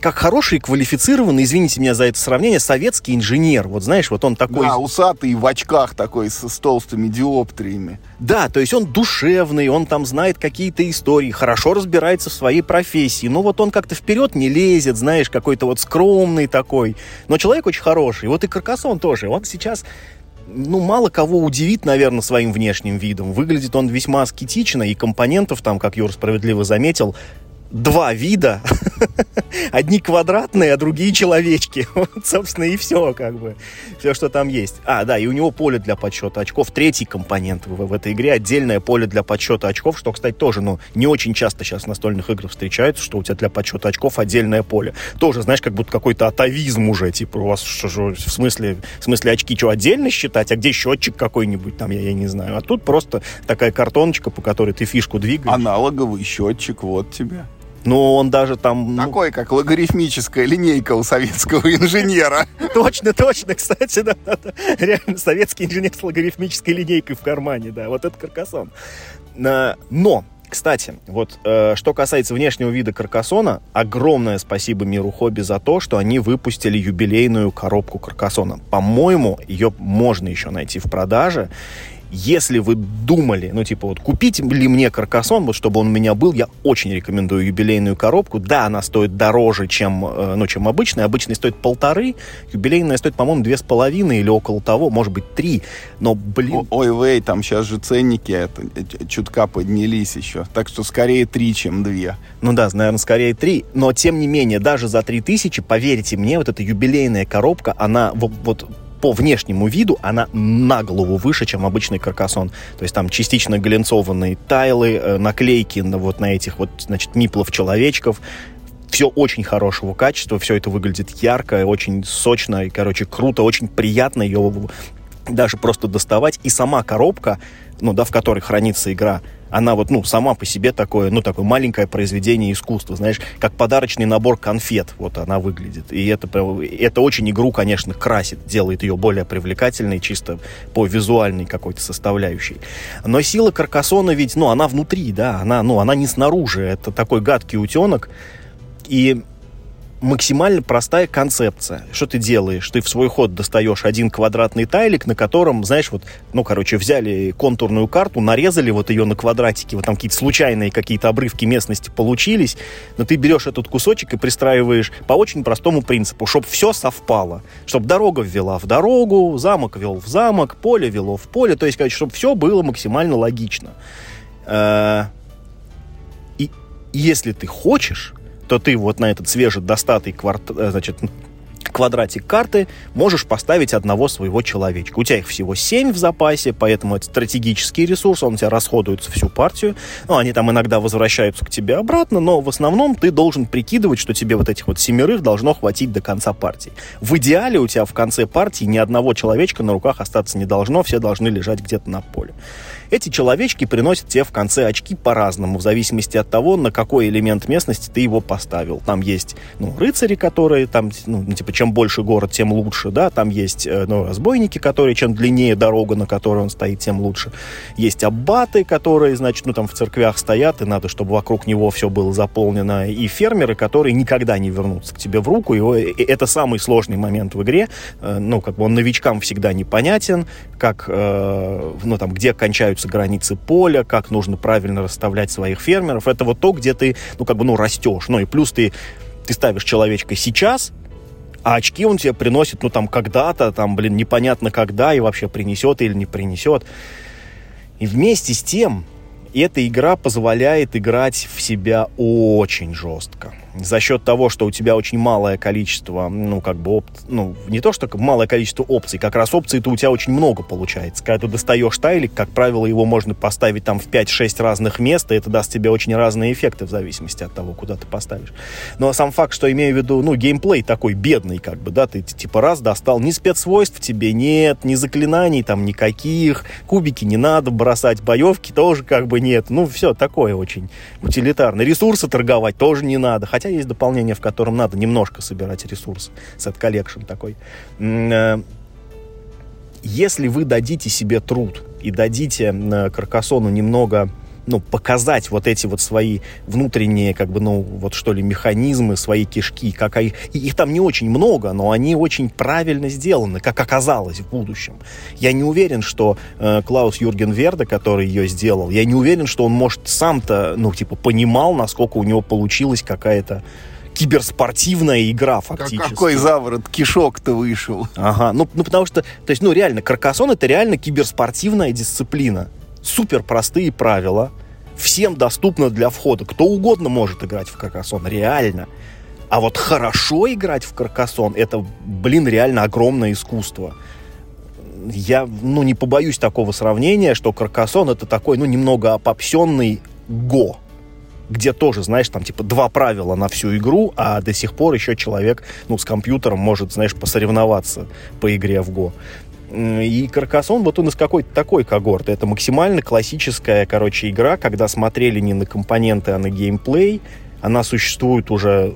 как хороший, квалифицированный, извините меня за это сравнение, советский инженер. Вот знаешь, вот он такой... Да, усатый, в очках такой, с, с толстыми диоптриями. Да, то есть он душевный, он там знает какие-то истории, хорошо разбирается в своей профессии. Но вот он как-то вперед не лезет, знаешь, какой-то вот скромный такой. Но человек очень хороший. Вот и Каркасон тоже. Он сейчас ну, мало кого удивит, наверное, своим внешним видом. Выглядит он весьма аскетично, и компонентов там, как Юр справедливо заметил, два вида. [laughs] Одни квадратные, а другие человечки. [laughs] Вот, собственно, и все, как бы. Все, что там есть. А, да, и у него поле для подсчета очков. Третий компонент в, в этой игре. Отдельное поле для подсчета очков, что, кстати, тоже, ну, не очень часто сейчас в настольных играх встречается, что у тебя для подсчета очков отдельное поле. Тоже, знаешь, как будто какой-то атовизм уже. Типа, у вас что, что, в смысле, в смысле очки что, отдельно считать? А где счетчик какой-нибудь там, я, я не знаю. А тут просто такая картоночка, по которой ты фишку двигаешь. Аналоговый счетчик, вот тебе. Ну, он даже там... Ну, Такой, как логарифмическая линейка у советского инженера. Точно, точно, кстати, да, да, Реально, советский инженер с логарифмической линейкой в кармане, да, вот это каркасон. Но, кстати, вот э, что касается внешнего вида каркасона, огромное спасибо миру хобби за то, что они выпустили юбилейную коробку каркасона. По-моему, ее можно еще найти в продаже. Если вы думали, ну, типа, вот, купить ли мне каркасон, вот, чтобы он у меня был, я очень рекомендую юбилейную коробку. Да, она стоит дороже, чем, э, ну, чем обычная. Обычная стоит полторы, юбилейная стоит, по-моему, две с половиной или около того, может быть, три. Но, блин... ой, вей, там сейчас же ценники это, э, чутка поднялись еще. Так что скорее три, чем две. Ну да, наверное, скорее три. Но, тем не менее, даже за три тысячи, поверьте мне, вот эта юбилейная коробка, она вот, вот по внешнему виду она на голову выше, чем обычный каркасон. То есть там частично глинцованные тайлы, э, наклейки на вот на этих вот, значит, миплов человечков. Все очень хорошего качества, все это выглядит ярко, очень сочно и, короче, круто, очень приятно ее даже просто доставать. И сама коробка, ну, да, в которой хранится игра, она вот, ну, сама по себе такое, ну, такое маленькое произведение искусства, знаешь, как подарочный набор конфет, вот она выглядит. И это, это очень игру, конечно, красит, делает ее более привлекательной, чисто по визуальной какой-то составляющей. Но сила Каркасона ведь, ну, она внутри, да, она, ну, она не снаружи, это такой гадкий утенок, и максимально простая концепция. Что ты делаешь? Ты в свой ход достаешь один квадратный тайлик, на котором, знаешь, вот, ну, короче, взяли контурную карту, нарезали вот ее на квадратики, вот там какие-то случайные какие-то обрывки местности получились, но ты берешь этот кусочек и пристраиваешь по очень простому принципу, чтобы все совпало, чтобы дорога ввела в дорогу, замок вел в замок, поле вело в поле, то есть, короче, чтобы все было максимально логично. Э, и если ты хочешь, то ты вот на этот свежедостатый кварт, э, значит, квадратик карты можешь поставить одного своего человечка. У тебя их всего 7 в запасе, поэтому это стратегический ресурс, он у тебя расходуется всю партию. Ну, они там иногда возвращаются к тебе обратно, но в основном ты должен прикидывать, что тебе вот этих вот семерых должно хватить до конца партии. В идеале у тебя в конце партии ни одного человечка на руках остаться не должно, все должны лежать где-то на поле. Эти человечки приносят тебе в конце очки по-разному, в зависимости от того, на какой элемент местности ты его поставил. Там есть, ну, рыцари, которые там, ну, ну типа, чем больше город, тем лучше, да, там есть, э, ну, разбойники, которые, чем длиннее дорога, на которой он стоит, тем лучше. Есть аббаты, которые, значит, ну, там в церквях стоят, и надо, чтобы вокруг него все было заполнено, и фермеры, которые никогда не вернутся к тебе в руку, и это самый сложный момент в игре, э, ну, как бы он новичкам всегда непонятен, как, э, ну, там, где кончаются меняются границы поля, как нужно правильно расставлять своих фермеров. Это вот то, где ты, ну, как бы, ну, растешь. Ну, и плюс ты, ты ставишь человечка сейчас, а очки он тебе приносит, ну, там, когда-то, там, блин, непонятно когда, и вообще принесет или не принесет. И вместе с тем, эта игра позволяет играть в себя очень жестко за счет того, что у тебя очень малое количество, ну, как бы, оп... ну, не то, что малое количество опций, как раз опций-то у тебя очень много получается. Когда ты достаешь тайлик, как правило, его можно поставить там в 5-6 разных мест, и это даст тебе очень разные эффекты в зависимости от того, куда ты поставишь. Но сам факт, что имею в виду, ну, геймплей такой бедный, как бы, да, ты типа раз достал, ни спецсвойств тебе нет, ни заклинаний там никаких, кубики не надо бросать, боевки тоже как бы нет, ну, все такое очень утилитарно. Ресурсы торговать тоже не надо, хотя хотя есть дополнение, в котором надо немножко собирать ресурсы. Set Collection такой. Э, если вы дадите себе труд и дадите э, Каркасону немного ну, показать вот эти вот свои внутренние, как бы, ну, вот что ли, механизмы, свои кишки, как и, их там не очень много, но они очень правильно сделаны, как оказалось в будущем. Я не уверен, что э, Клаус Юрген Верде, который ее сделал, я не уверен, что он, может, сам-то, ну, типа, понимал, насколько у него получилась какая-то киберспортивная игра фактически. Какой заворот кишок-то вышел. Ага, ну, ну потому что, то есть, ну реально, Каркасон это реально киберспортивная дисциплина супер простые правила, всем доступно для входа. Кто угодно может играть в Каркасон, реально. А вот хорошо играть в Каркасон, это, блин, реально огромное искусство. Я, ну, не побоюсь такого сравнения, что Каркасон это такой, ну, немного опопсенный Го, где тоже, знаешь, там, типа, два правила на всю игру, а до сих пор еще человек, ну, с компьютером может, знаешь, посоревноваться по игре в Го. И Каркасон, вот он из какой-то такой когорты. Это максимально классическая, короче, игра, когда смотрели не на компоненты, а на геймплей. Она существует уже...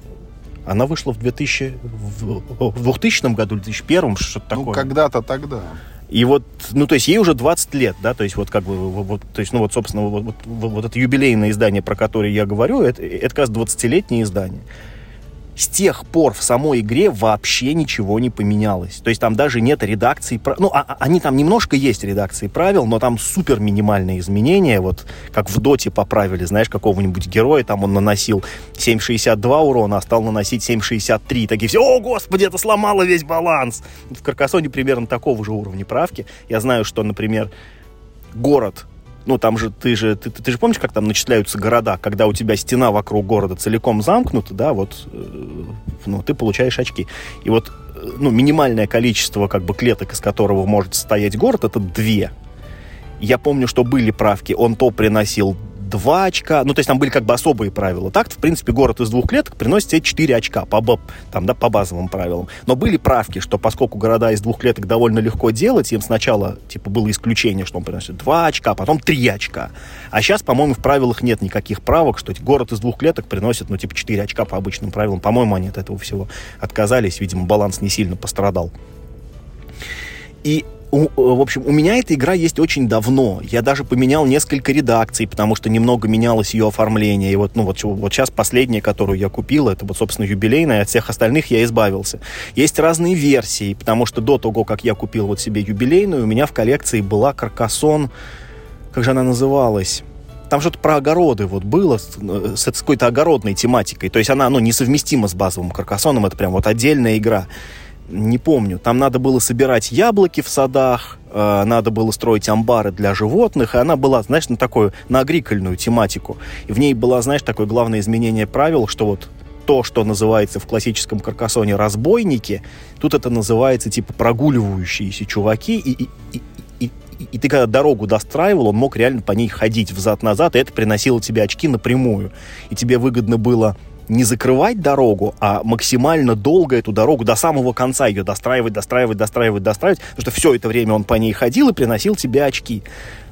Она вышла в, 2000, в 2000 году, 2001, что-то ну, такое. Ну, когда-то тогда. И вот, ну, то есть ей уже 20 лет, да, то есть вот как бы, вот, то есть, ну, вот, собственно, вот, вот, вот это юбилейное издание, про которое я говорю, это, это как раз 20-летнее издание с тех пор в самой игре вообще ничего не поменялось. То есть там даже нет редакции. Ну, а, а, они там немножко есть редакции правил, но там супер минимальные изменения. Вот как в Доте поправили, знаешь, какого-нибудь героя, там он наносил 7,62 урона, а стал наносить 7,63. Такие все, о, господи, это сломало весь баланс. В Каркасоне примерно такого же уровня правки. Я знаю, что, например, город ну, там же, ты же, ты, ты, ты же помнишь, как там начисляются города, когда у тебя стена вокруг города целиком замкнута, да, вот, э, ну, ты получаешь очки. И вот, э, ну, минимальное количество, как бы, клеток, из которого может состоять город, это две. Я помню, что были правки, он то приносил 2 очка. Ну, то есть там были как бы особые правила. Так, в принципе, город из двух клеток приносит тебе 4 очка по, там, да, по базовым правилам. Но были правки, что поскольку города из двух клеток довольно легко делать, им сначала, типа, было исключение, что он приносит 2 очка, потом 3 очка. А сейчас, по-моему, в правилах нет никаких правок, что город из двух клеток приносит, ну, типа, 4 очка по обычным правилам. По-моему, они от этого всего отказались. Видимо, баланс не сильно пострадал. И у, в общем, у меня эта игра есть очень давно. Я даже поменял несколько редакций, потому что немного менялось ее оформление. И вот, ну, вот, вот сейчас последняя, которую я купил, это вот, собственно, юбилейная. От всех остальных я избавился. Есть разные версии, потому что до того, как я купил вот себе юбилейную, у меня в коллекции была Каркасон... Как же она называлась? Там что-то про огороды вот было, с, с какой-то огородной тематикой. То есть она, ну, несовместима с базовым Каркасоном, это прям вот отдельная игра не помню. Там надо было собирать яблоки в садах, э, надо было строить амбары для животных, и она была, знаешь, на такую, на агрикольную тематику. И в ней было, знаешь, такое главное изменение правил, что вот то, что называется в классическом каркасоне разбойники, тут это называется типа прогуливающиеся чуваки, и, и, и, и, и ты когда дорогу достраивал, он мог реально по ней ходить взад-назад, и это приносило тебе очки напрямую. И тебе выгодно было не закрывать дорогу, а максимально долго эту дорогу до самого конца ее достраивать, достраивать, достраивать, достраивать, потому что все это время он по ней ходил и приносил тебе очки.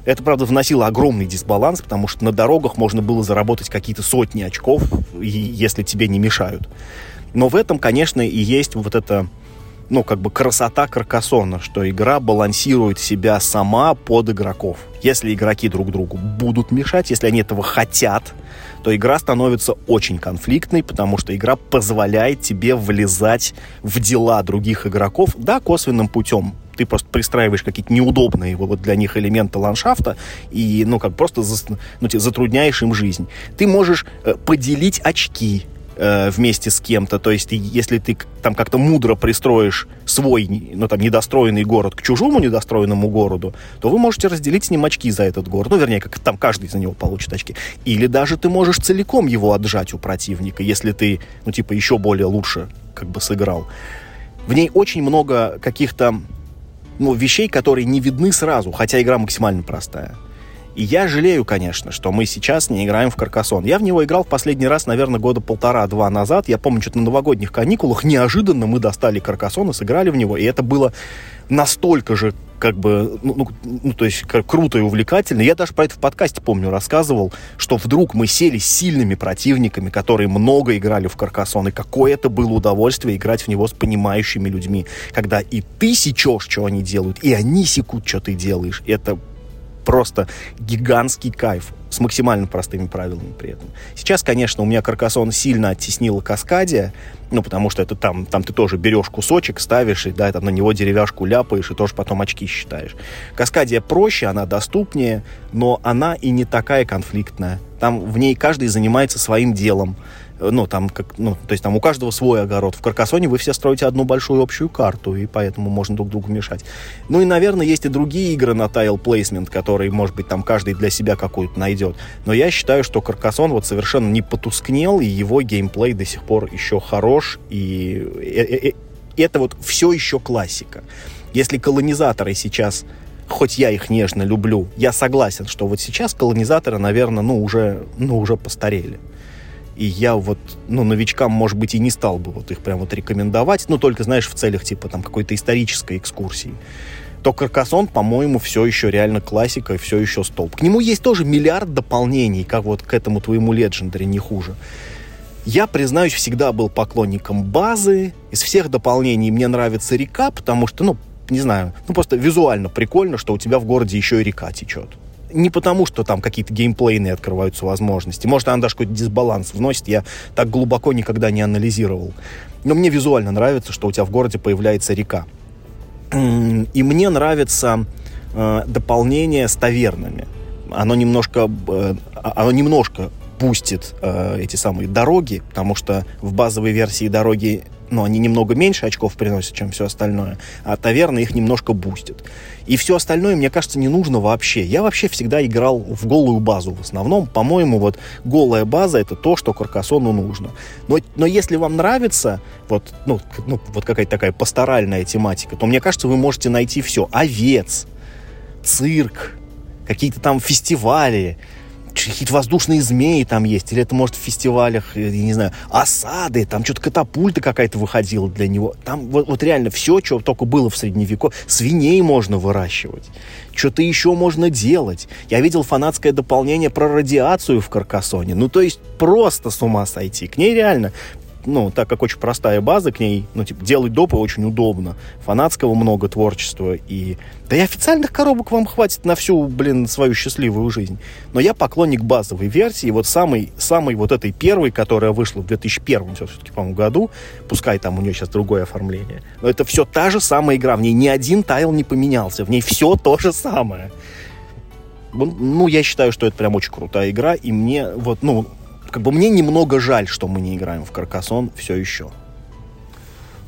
Это, правда, вносило огромный дисбаланс, потому что на дорогах можно было заработать какие-то сотни очков, если тебе не мешают. Но в этом, конечно, и есть вот это ну, как бы красота Каркасона, что игра балансирует себя сама под игроков. Если игроки друг другу будут мешать, если они этого хотят, то игра становится очень конфликтной, потому что игра позволяет тебе влезать в дела других игроков, да, косвенным путем. Ты просто пристраиваешь какие-то неудобные вот для них элементы ландшафта и, ну, как просто ну, затрудняешь им жизнь. Ты можешь э, поделить очки, э, вместе с кем-то. То есть, если ты там как-то мудро пристроишь свой, ну, там, недостроенный город к чужому недостроенному городу, то вы можете разделить с ним очки за этот город. Ну, вернее, как там каждый за него получит очки. Или даже ты можешь целиком его отжать у противника, если ты, ну, типа, еще более лучше как бы сыграл. В ней очень много каких-то ну, вещей, которые не видны сразу, хотя игра максимально простая. И я жалею, конечно, что мы сейчас не играем в Каркасон. Я в него играл в последний раз, наверное, года полтора-два назад. Я помню, что на новогодних каникулах неожиданно мы достали Каркасон и сыграли в него. И это было настолько же как бы, ну, ну, ну то есть как, круто и увлекательно. Я даже про это в подкасте, помню, рассказывал, что вдруг мы сели с сильными противниками, которые много играли в Каркасон, и какое это было удовольствие играть в него с понимающими людьми, когда и ты сечешь, что они делают, и они секут, что ты делаешь. Это просто гигантский кайф с максимально простыми правилами при этом. Сейчас, конечно, у меня Каркасон сильно оттеснила Каскадия, ну, потому что это там, там ты тоже берешь кусочек, ставишь, и, да, там на него деревяшку ляпаешь, и тоже потом очки считаешь. Каскадия проще, она доступнее, но она и не такая конфликтная. Там в ней каждый занимается своим делом ну, там, как, ну, то есть там у каждого свой огород. В Каркасоне вы все строите одну большую общую карту, и поэтому можно друг другу мешать. Ну и, наверное, есть и другие игры на тайл плейсмент, которые, может быть, там каждый для себя какую-то найдет. Но я считаю, что Каркасон вот совершенно не потускнел, и его геймплей до сих пор еще хорош, и э, э, э, это вот все еще классика. Если колонизаторы сейчас хоть я их нежно люблю, я согласен, что вот сейчас колонизаторы, наверное, ну уже, ну, уже постарели. И я вот, ну, новичкам, может быть, и не стал бы вот их прям вот рекомендовать, ну, только, знаешь, в целях, типа, там, какой-то исторической экскурсии. То Каркасон, по-моему, все еще реально классика и все еще столб. К нему есть тоже миллиард дополнений, как вот к этому твоему Legendary, не хуже. Я, признаюсь, всегда был поклонником базы. Из всех дополнений мне нравится река, потому что, ну, не знаю, ну просто визуально прикольно, что у тебя в городе еще и река течет не потому, что там какие-то геймплейные открываются возможности. Может, она даже какой-то дисбаланс вносит. Я так глубоко никогда не анализировал. Но мне визуально нравится, что у тебя в городе появляется река. И мне нравится э, дополнение с тавернами. Оно немножко, э, оно немножко пустит э, эти самые дороги, потому что в базовой версии дороги ну, они немного меньше очков приносят, чем все остальное, а таверна их немножко бустит. И все остальное, мне кажется, не нужно вообще. Я вообще всегда играл в голую базу в основном. По-моему, вот голая база — это то, что Каркасону нужно. Но, но если вам нравится вот, ну, ну, вот какая-то такая пасторальная тематика, то, мне кажется, вы можете найти все. Овец, цирк, какие-то там фестивали, какие-то воздушные змеи там есть, или это, может, в фестивалях, я не знаю, осады, там что-то катапульта какая-то выходила для него. Там вот, вот реально все, что только было в средневековье, свиней можно выращивать, что-то еще можно делать. Я видел фанатское дополнение про радиацию в Каркасоне. Ну, то есть просто с ума сойти. К ней реально ну, так как очень простая база, к ней, ну, типа, делать допы очень удобно. Фанатского много творчества. И... Да и официальных коробок вам хватит на всю, блин, свою счастливую жизнь. Но я поклонник базовой версии, вот самой, самой вот этой первой, которая вышла в 2001 все-таки, по-моему, году. Пускай там у нее сейчас другое оформление. Но это все та же самая игра. В ней ни один тайл не поменялся. В ней все то же самое. Ну, я считаю, что это прям очень крутая игра, и мне вот, ну, как бы мне немного жаль, что мы не играем в Каркасон все еще.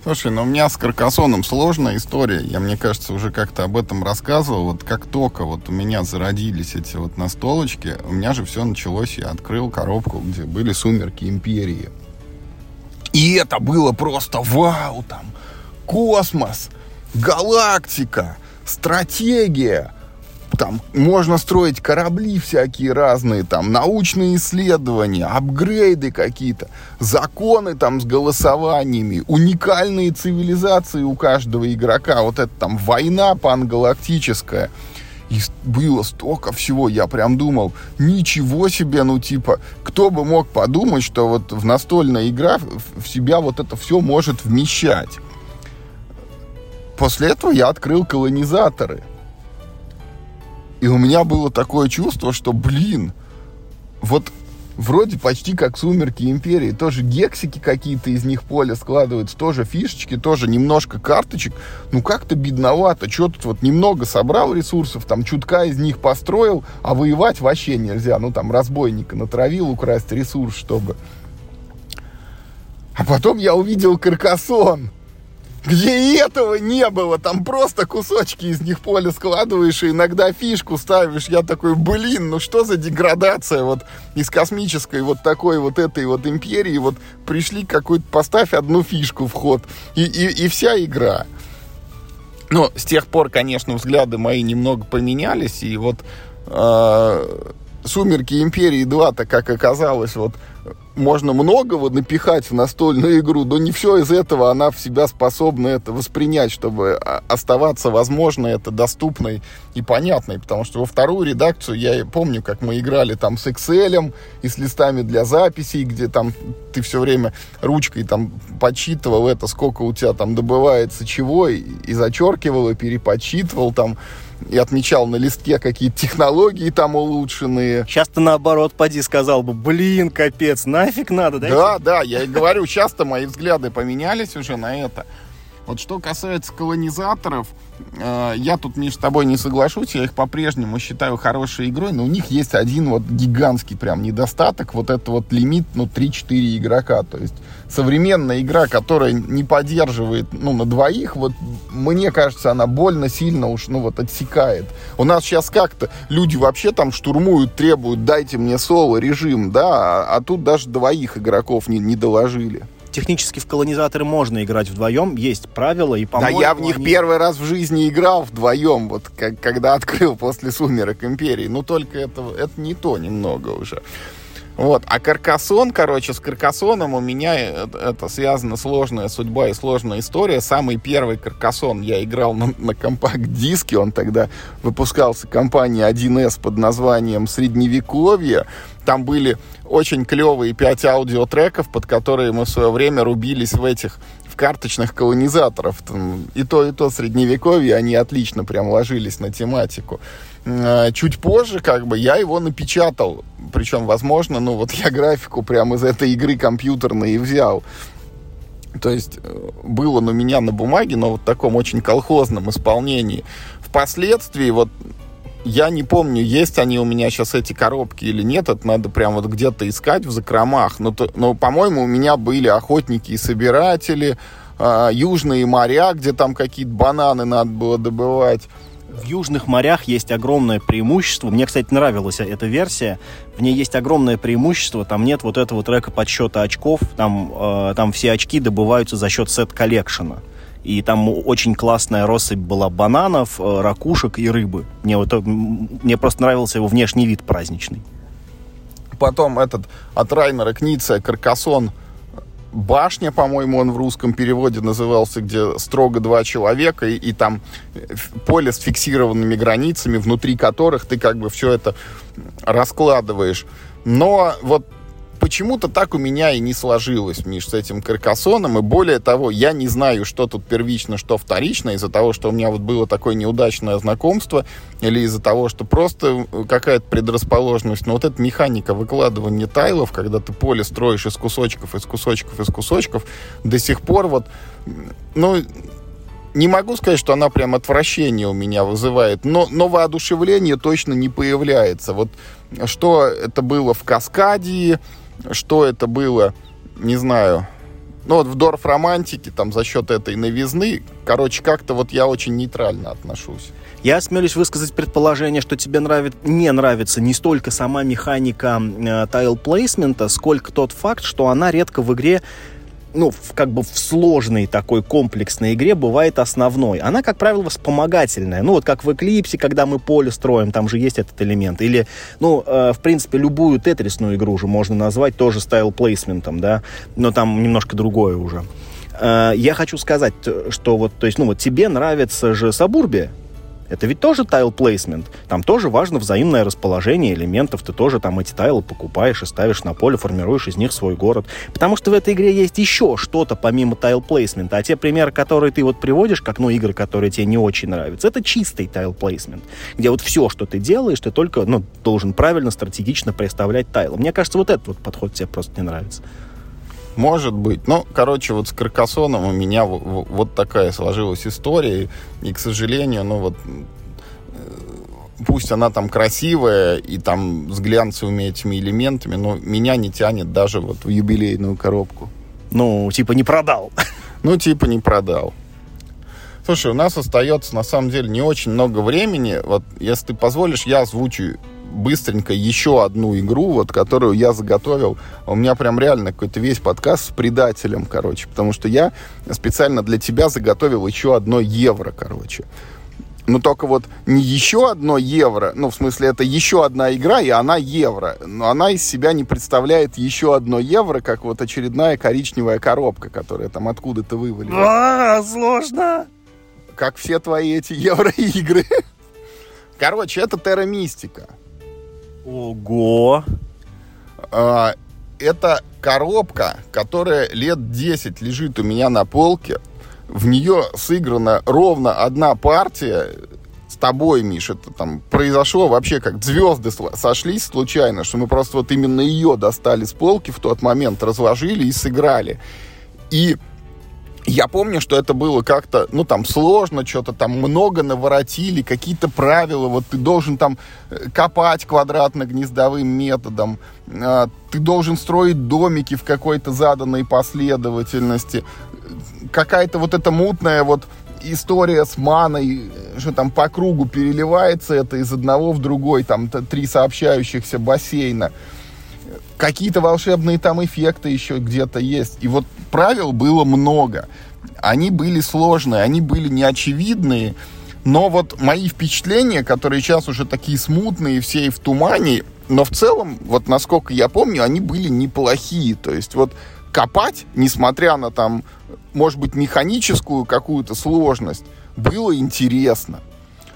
Слушай, ну у меня с Каркасоном сложная история. Я, мне кажется, уже как-то об этом рассказывал. Вот как только вот у меня зародились эти вот настолочки, у меня же все началось. Я открыл коробку, где были «Сумерки Империи». И это было просто вау! Там космос, галактика, стратегия, там можно строить корабли всякие разные, там научные исследования, апгрейды какие-то, законы там с голосованиями, уникальные цивилизации у каждого игрока, вот это там война пангалактическая. И было столько всего, я прям думал, ничего себе, ну типа, кто бы мог подумать, что вот в настольная игра в себя вот это все может вмещать. После этого я открыл колонизаторы. И у меня было такое чувство, что, блин, вот вроде почти как «Сумерки Империи». Тоже гексики какие-то из них поля складываются, тоже фишечки, тоже немножко карточек. Ну, как-то бедновато. Что тут вот немного собрал ресурсов, там чутка из них построил, а воевать вообще нельзя. Ну, там разбойника натравил украсть ресурс, чтобы... А потом я увидел Каркасон, где и этого не было. Там просто кусочки из них поля складываешь и иногда фишку ставишь. Я такой, блин, ну что за деградация вот из космической вот такой вот этой вот империи. Вот пришли какую-то, поставь одну фишку в ход. И, и, и вся игра. Но с тех пор, конечно, взгляды мои немного поменялись. И вот э, «Сумерки Империи 2», как оказалось, вот можно многого напихать в настольную игру, но не все из этого она в себя способна это воспринять, чтобы оставаться, возможно, это доступной и понятной. Потому что во вторую редакцию я помню, как мы играли там с Excel и с листами для записей, где там ты все время ручкой там подсчитывал это, сколько у тебя там добывается чего, и, и зачеркивал, и переподсчитывал там и отмечал на листке какие-то технологии там улучшенные. Часто наоборот, поди сказал бы, блин, капец, нафиг надо, да? Да, да, я и говорю, часто мои взгляды поменялись уже на это. Вот что касается колонизаторов, э, я тут, Миш, с тобой не соглашусь, я их по-прежнему считаю хорошей игрой, но у них есть один вот гигантский прям недостаток, вот это вот лимит, ну, 3-4 игрока, то есть современная игра, которая не поддерживает, ну, на двоих, вот, мне кажется, она больно сильно уж, ну, вот, отсекает. У нас сейчас как-то люди вообще там штурмуют, требуют, дайте мне соло-режим, да, а, а тут даже двоих игроков не, не доложили технически в колонизаторы можно играть вдвоем, есть правила, и по-моему... Да я в них они... первый раз в жизни играл вдвоем, вот как, когда открыл после «Сумерек Империи». Ну, только это, это не то немного уже. Вот. А Каркасон, короче, с Каркасоном у меня это, это связана сложная судьба и сложная история. Самый первый Каркасон я играл на, на компакт-диске. Он тогда выпускался компанией 1С под названием «Средневековье». Там были очень клевые пять аудиотреков, под которые мы в свое время рубились в этих в карточных колонизаторов. Там и то, и то средневековье, они отлично прям ложились на тематику. А, чуть позже, как бы, я его напечатал. Причем, возможно, ну вот я графику прямо из этой игры компьютерной и взял. То есть э, было у меня на бумаге, но вот в таком очень колхозном исполнении. Впоследствии вот я не помню, есть они у меня сейчас эти коробки или нет. Это надо прям вот где-то искать в закромах. Но, то, но по-моему, у меня были охотники и собиратели, э, южные моря, где там какие-то бананы надо было добывать. В южных морях есть огромное преимущество. Мне, кстати, нравилась эта версия. В ней есть огромное преимущество. Там нет вот этого трека подсчета очков. Там, э, там все очки добываются за счет сет-коллекшена. И там очень классная россыпь была бананов, э, ракушек и рыбы. Мне, вот, мне просто нравился его внешний вид праздничный. Потом этот от Райнера Кница Каркасон башня, по-моему, он в русском переводе назывался, где строго два человека, и, и там поле с фиксированными границами, внутри которых ты как бы все это раскладываешь. Но вот почему-то так у меня и не сложилось, Миш, с этим каркасоном. И более того, я не знаю, что тут первично, что вторично, из-за того, что у меня вот было такое неудачное знакомство, или из-за того, что просто какая-то предрасположенность. Но вот эта механика выкладывания тайлов, когда ты поле строишь из кусочков, из кусочков, из кусочков, до сих пор вот, ну, не могу сказать, что она прям отвращение у меня вызывает, но, но воодушевление точно не появляется. Вот что это было в Каскадии, что это было, не знаю, ну вот в Дорф Романтике, там за счет этой новизны, короче, как-то вот я очень нейтрально отношусь. Я осмелюсь высказать предположение, что тебе нравит, не нравится не столько сама механика э, тайл-плейсмента, сколько тот факт, что она редко в игре ну, как бы в сложной такой комплексной игре бывает основной. Она, как правило, вспомогательная. Ну, вот как в Эклипсе, когда мы поле строим, там же есть этот элемент. Или, ну, э, в принципе, любую тетрисную игру уже можно назвать тоже стайл-плейсментом, да, но там немножко другое уже. Э, я хочу сказать, что вот, то есть, ну, вот тебе нравится же Сабурбия, это ведь тоже тайл-плейсмент. Там тоже важно взаимное расположение элементов. Ты тоже там эти тайлы покупаешь и ставишь на поле, формируешь из них свой город. Потому что в этой игре есть еще что-то помимо тайл-плейсмента. А те примеры, которые ты вот приводишь, как, ну, игры, которые тебе не очень нравятся, это чистый тайл-плейсмент. Где вот все, что ты делаешь, ты только, ну, должен правильно, стратегично представлять тайлы. Мне кажется, вот этот вот подход тебе просто не нравится. Может быть. Ну, короче, вот с Каркасоном у меня вот такая сложилась история. И, к сожалению, ну вот э, пусть она там красивая и там с глянцевыми этими элементами, но меня не тянет даже вот в юбилейную коробку. Ну, типа не продал. Ну, типа не продал. Слушай, у нас остается на самом деле не очень много времени. Вот, если ты позволишь, я озвучу быстренько еще одну игру, вот, которую я заготовил. У меня прям реально какой-то весь подкаст с предателем, короче, потому что я специально для тебя заготовил еще одно евро, короче. Но только вот не еще одно евро, ну, в смысле, это еще одна игра, и она евро. Но она из себя не представляет еще одно евро, как вот очередная коричневая коробка, которая там откуда-то вывалилась. А, сложно! Как все твои эти евроигры. Короче, это Терра Мистика. Ого! А, это коробка, которая лет 10 лежит у меня на полке. В нее сыграна ровно одна партия с тобой, Миш. Это там произошло вообще как звезды сошлись случайно, что мы просто вот именно ее достали с полки в тот момент, разложили и сыграли. И я помню, что это было как-то, ну, там, сложно, что-то там много наворотили, какие-то правила, вот ты должен там э, копать квадратно-гнездовым методом, а, ты должен строить домики в какой-то заданной последовательности, какая-то вот эта мутная вот история с маной, что там по кругу переливается это из одного в другой, там три сообщающихся бассейна какие-то волшебные там эффекты еще где-то есть. И вот правил было много. Они были сложные, они были неочевидные. Но вот мои впечатления, которые сейчас уже такие смутные, все и в тумане, но в целом, вот насколько я помню, они были неплохие. То есть вот копать, несмотря на там, может быть, механическую какую-то сложность, было интересно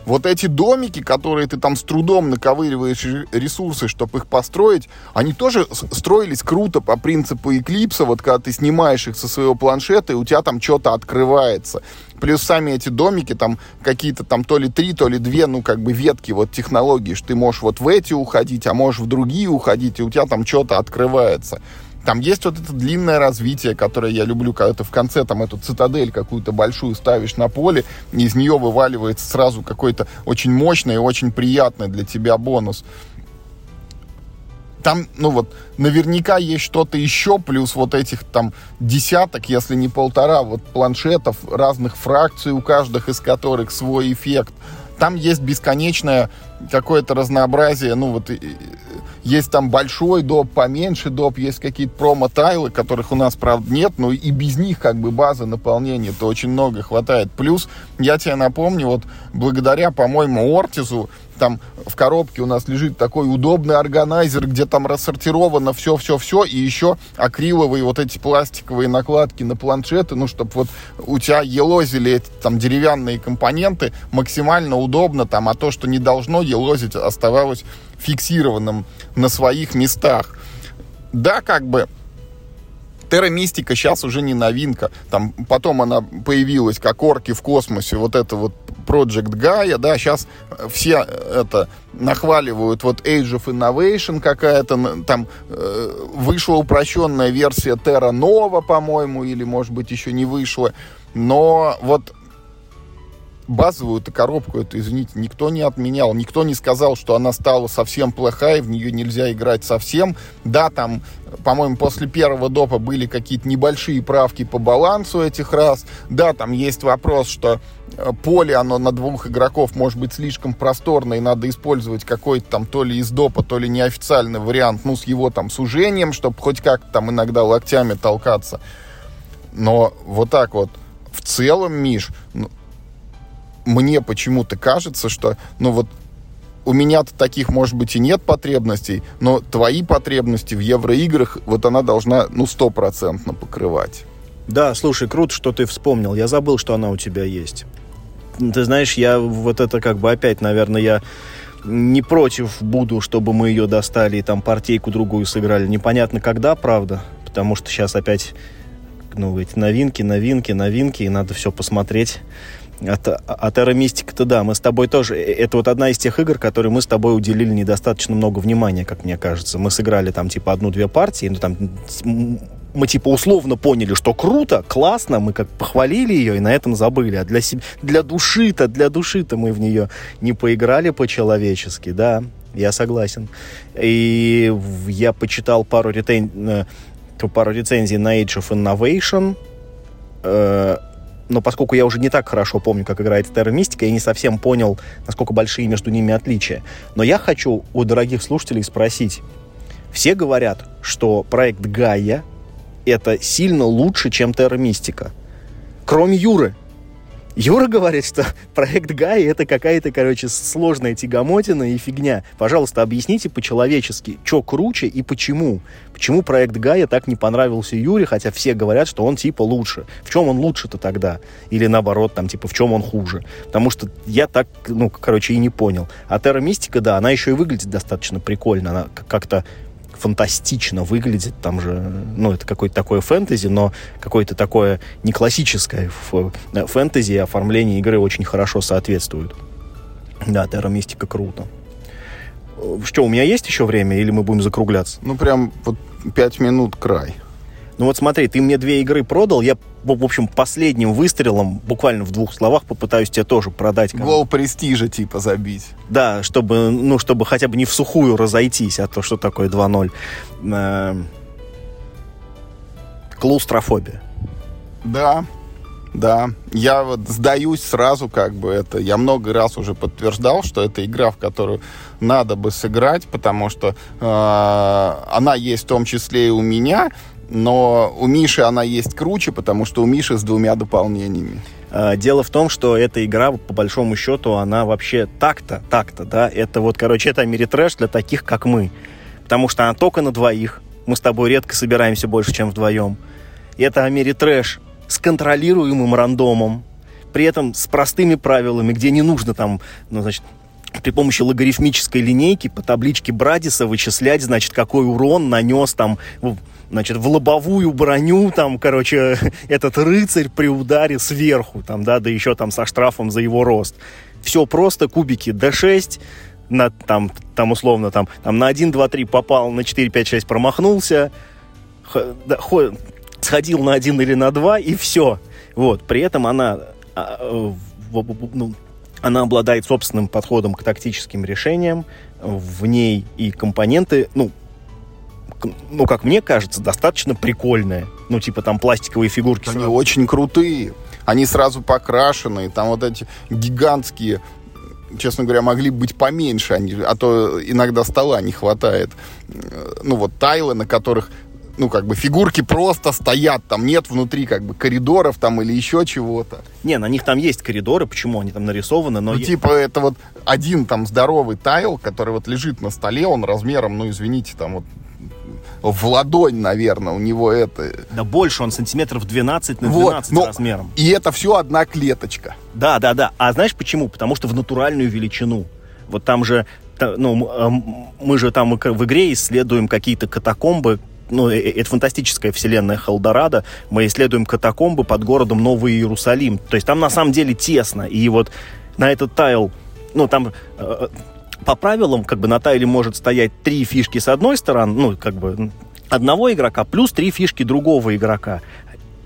вот эти домики, которые ты там с трудом наковыриваешь ресурсы, чтобы их построить, они тоже строились круто по принципу Эклипса, вот когда ты снимаешь их со своего планшета, и у тебя там что-то открывается. Плюс сами эти домики, там какие-то там то ли три, то ли две, ну, как бы ветки вот технологии, что ты можешь вот в эти уходить, а можешь в другие уходить, и у тебя там что-то открывается. Там есть вот это длинное развитие, которое я люблю, когда ты в конце там эту цитадель какую-то большую ставишь на поле, и из нее вываливается сразу какой-то очень мощный и очень приятный для тебя бонус там, ну вот, наверняка есть что-то еще, плюс вот этих там десяток, если не полтора, вот планшетов разных фракций, у каждых из которых свой эффект. Там есть бесконечное какое-то разнообразие, ну вот есть там большой доп, поменьше доп, есть какие-то промо-тайлы, которых у нас, правда, нет, но и без них как бы база наполнения-то очень много хватает. Плюс, я тебе напомню, вот благодаря, по-моему, Ортизу, там в коробке у нас лежит такой удобный органайзер, где там рассортировано все-все-все, и еще акриловые вот эти пластиковые накладки на планшеты, ну, чтобы вот у тебя елозили эти там деревянные компоненты максимально удобно, там, а то, что не должно елозить, оставалось фиксированным на своих местах. Да, как бы Терра Мистика сейчас уже не новинка. Там потом она появилась как орки в космосе, вот это вот Project Gaia, да, сейчас все это нахваливают, вот Age of Innovation какая-то, там э, вышла упрощенная версия Terra Nova, по-моему, или, может быть, еще не вышла, но вот базовую эту коробку, это, извините, никто не отменял, никто не сказал, что она стала совсем плохая, в нее нельзя играть совсем. Да, там, по-моему, после первого допа были какие-то небольшие правки по балансу этих раз. Да, там есть вопрос, что э, поле, оно на двух игроков может быть слишком просторно, и надо использовать какой-то там то ли из допа, то ли неофициальный вариант, ну, с его там сужением, чтобы хоть как-то там иногда локтями толкаться. Но вот так вот в целом, Миш, ну, мне почему-то кажется, что, ну вот, у меня-то таких, может быть, и нет потребностей, но твои потребности в евроиграх, вот она должна, ну, стопроцентно покрывать. Да, слушай, круто, что ты вспомнил. Я забыл, что она у тебя есть. Ты знаешь, я вот это как бы опять, наверное, я не против буду, чтобы мы ее достали и там партейку другую сыграли. Непонятно когда, правда, потому что сейчас опять, ну, эти новинки, новинки, новинки, и надо все посмотреть. От, от Эра Мистика-то да, мы с тобой тоже... Э, это вот одна из тех игр, которые мы с тобой уделили недостаточно много внимания, как мне кажется. Мы сыграли там типа одну-две партии, ну там мы типа условно поняли, что круто, классно, мы как похвалили ее и на этом забыли. А для, себя, для души-то, для души-то мы в нее не поиграли по-человечески, да, я согласен. И я почитал пару ретейн, э, пару рецензий на Age of Innovation. Но поскольку я уже не так хорошо помню, как играет Terra Mystica, я не совсем понял, насколько большие между ними отличия. Но я хочу у дорогих слушателей спросить. Все говорят, что проект Гайя это сильно лучше, чем Terra Mystica. Кроме Юры. Юра говорит, что проект Гай это какая-то, короче, сложная тягомотина и фигня. Пожалуйста, объясните по-человечески, что круче и почему. Почему проект Гая так не понравился Юре, хотя все говорят, что он типа лучше. В чем он лучше-то тогда? Или наоборот, там, типа, в чем он хуже? Потому что я так, ну, короче, и не понял. А Терра Мистика, да, она еще и выглядит достаточно прикольно. Она как-то фантастично выглядит. Там же, ну, это какое-то такое фэнтези, но какое-то такое не классическое э, фэнтези, оформление игры очень хорошо соответствует. Да, Терра Мистика круто. Что, у меня есть еще время, или мы будем закругляться? Ну, прям вот пять минут край. Ну вот смотри, ты мне две игры продал, я, в общем, последним выстрелом, буквально в двух словах, попытаюсь тебе тоже продать. Гол престижа типа забить. Да, чтобы, ну, чтобы хотя бы не в сухую разойтись, а то, что такое 2-0. Эм, клаустрофобия. Да, да, я вот сдаюсь сразу, как бы это. Я много раз уже подтверждал, что это игра, в которую надо бы сыграть, потому что э, она есть в том числе и у меня, но у Миши она есть круче, потому что у Миши с двумя дополнениями. А, дело в том, что эта игра, по большому счету, она вообще так-то, так-то, да, это вот, короче, это Ameritrash для таких, как мы. Потому что она только на двоих. Мы с тобой редко собираемся больше, чем вдвоем. И это Ameritrash с контролируемым рандомом, при этом с простыми правилами, где не нужно там, ну, значит, при помощи логарифмической линейки по табличке Брадиса вычислять, значит, какой урон нанес там значит, в лобовую броню, там, короче, [laughs] этот рыцарь при ударе сверху, там, да, да еще там со штрафом за его рост. Все просто, кубики D6, на, там, там условно, там, там на 1, 2, 3 попал, на 4, 5, 6 промахнулся, х, да, х, сходил на 1 или на 2, и все. Вот, при этом она, а, ну, она обладает собственным подходом к тактическим решениям, в ней и компоненты, ну, ну, как мне кажется, достаточно прикольная. Ну, типа там пластиковые фигурки. Они сразу. очень крутые. Они сразу покрашенные. Там вот эти гигантские честно говоря, могли быть поменьше, они, а то иногда стола не хватает. Ну вот тайлы, на которых ну, как бы фигурки просто стоят, там нет внутри как бы коридоров там или еще чего-то. Не, на них там есть коридоры, почему они там нарисованы, но... Ну, типа, это вот один там здоровый тайл, который вот лежит на столе, он размером, ну, извините, там вот в ладонь, наверное, у него это... Да больше, он сантиметров 12 на 12 вот, но... размером. И это все одна клеточка. Да, да, да. А знаешь почему? Потому что в натуральную величину. Вот там же, ну, мы же там в игре исследуем какие-то катакомбы, ну, э, это фантастическая вселенная Халдорадо, мы исследуем катакомбы под городом Новый Иерусалим. То есть там на самом деле тесно. И вот на этот тайл, ну, там э, по правилам, как бы на тайле может стоять три фишки с одной стороны, ну, как бы одного игрока, плюс три фишки другого игрока.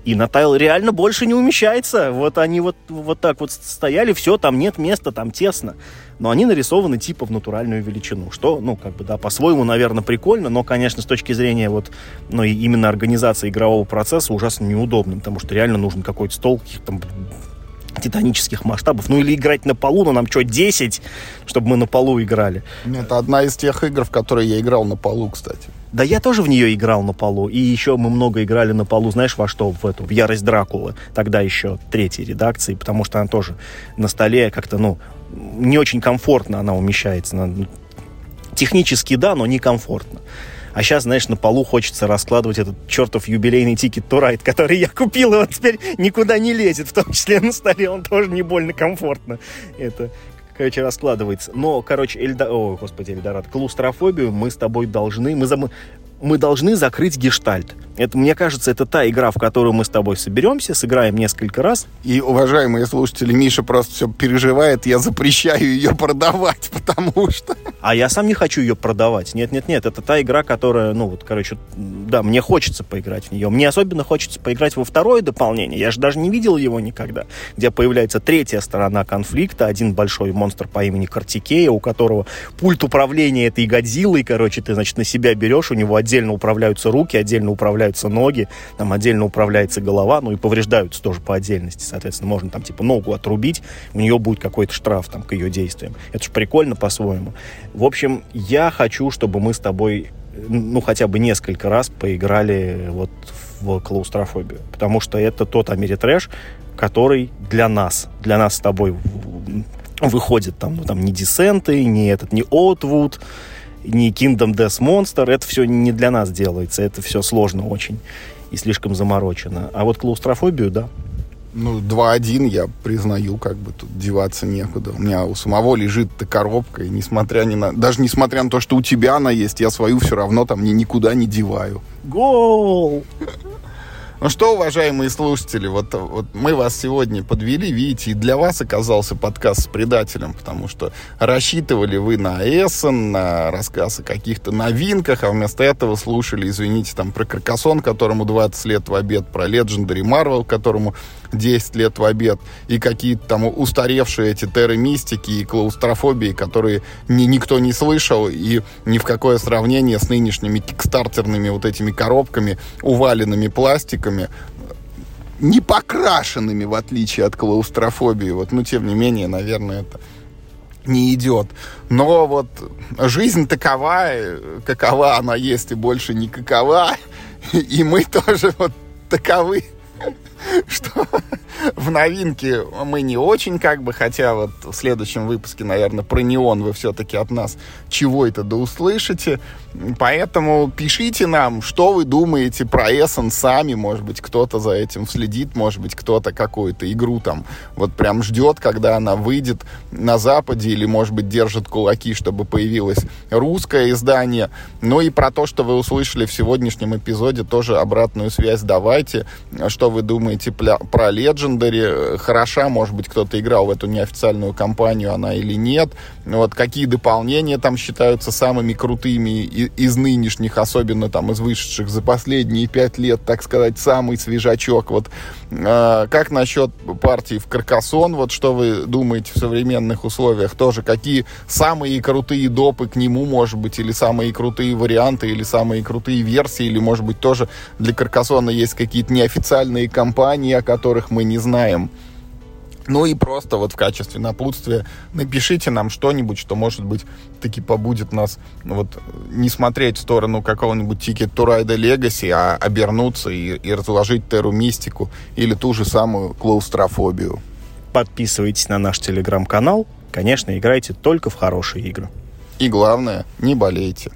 И на тайл реально больше не умещается. Вот они вот, вот так вот стояли, все, там нет места, там тесно. Но они нарисованы типа в натуральную величину. Что, ну, как бы, да, по-своему, наверное, прикольно, но, конечно, с точки зрения вот, ну, и именно организации игрового процесса ужасно неудобно, потому что реально нужен какой-то стол, каких-то там титанических масштабов. Ну или играть на полу, но нам что, 10, чтобы мы на полу играли? Это одна из тех игр, в которые я играл на полу, кстати. Да я тоже в нее играл на полу. И еще мы много играли на полу, знаешь, во что? В эту, в Ярость Дракулы. Тогда еще третьей редакции, потому что она тоже на столе как-то, ну, не очень комфортно она умещается. Ну, технически да, но некомфортно. А сейчас, знаешь, на полу хочется раскладывать этот чертов юбилейный тикет Турайт, который я купил, и он теперь никуда не лезет, в том числе на столе, он тоже не больно комфортно. Это короче, раскладывается. Но, короче, Эльда... О, господи, Эльдорад, клаустрофобию мы с тобой должны... Мы, за... мы должны закрыть гештальт. Это, мне кажется, это та игра, в которую мы с тобой соберемся, сыграем несколько раз. И, уважаемые слушатели, Миша просто все переживает, я запрещаю ее продавать, [laughs] потому что... А я сам не хочу ее продавать. Нет-нет-нет, это та игра, которая, ну вот, короче, да, мне хочется поиграть в нее. Мне особенно хочется поиграть во второе дополнение. Я же даже не видел его никогда, где появляется третья сторона конфликта, один большой монстр по имени Картикея, у которого пульт управления этой Годзиллой, короче, ты, значит, на себя берешь, у него отдельно управляются руки, отдельно управляются ноги, там отдельно управляется голова, ну и повреждаются тоже по отдельности, соответственно, можно там типа ногу отрубить, у нее будет какой-то штраф там к ее действиям. Это же прикольно по-своему. В общем, я хочу, чтобы мы с тобой ну, хотя бы несколько раз поиграли вот в клаустрофобию. Потому что это тот Америтрэш, который для нас, для нас с тобой выходит там, ну, там не Десенты, не этот, не Outwood, не Kingdom Death Monster. Это все не для нас делается, это все сложно очень и слишком заморочено. А вот клаустрофобию, да, ну, 2-1 я признаю, как бы тут деваться некуда. У меня у самого лежит эта коробка, и несмотря ни на... Даже несмотря на то, что у тебя она есть, я свою все равно там ни, никуда не деваю. Гол! Ну что, уважаемые слушатели, вот, вот мы вас сегодня подвели, видите, и для вас оказался подкаст с предателем, потому что рассчитывали вы на Эссен, на рассказ о каких-то новинках, а вместо этого слушали, извините, там про Каркасон, которому 20 лет в обед, про Legendary Marvel, которому 10 лет в обед, и какие-то там устаревшие эти терромистики и клаустрофобии, которые ни, никто не слышал, и ни в какое сравнение с нынешними кикстартерными вот этими коробками, уваленными пластиками, не покрашенными, в отличие от клаустрофобии. Вот, но тем не менее, наверное, это не идет. Но вот жизнь такова, какова она есть, и больше не какова. [laughs] И мы тоже вот таковы. Что в новинке мы не очень как бы, хотя вот в следующем выпуске, наверное, про неон вы все-таки от нас чего это да услышите. Поэтому пишите нам, что вы думаете про Эссен сами. Может быть, кто-то за этим следит, может быть, кто-то какую-то игру там вот прям ждет, когда она выйдет на Западе, или, может быть, держит кулаки, чтобы появилось русское издание. Ну и про то, что вы услышали в сегодняшнем эпизоде, тоже обратную связь давайте. Что вы думаете про Legendary? Хороша, может быть, кто-то играл в эту неофициальную кампанию, она или нет. Вот какие дополнения там считаются самыми крутыми из нынешних, особенно там из вышедших за последние пять лет, так сказать, самый свежачок. Вот э, как насчет партии в Каркасон? Вот что вы думаете в современных условиях? Тоже какие самые крутые допы к нему, может быть, или самые крутые варианты, или самые крутые версии, или, может быть, тоже для Каркасона есть какие-то неофициальные компании, о которых мы не знаем. Ну и просто вот в качестве напутствия напишите нам что-нибудь, что, может быть, таки побудет нас вот не смотреть в сторону какого-нибудь Ticket to Ride Legacy, а обернуться и, и разложить Терру Мистику или ту же самую клаустрофобию. Подписывайтесь на наш телеграм-канал. Конечно, играйте только в хорошие игры. И главное, не болейте.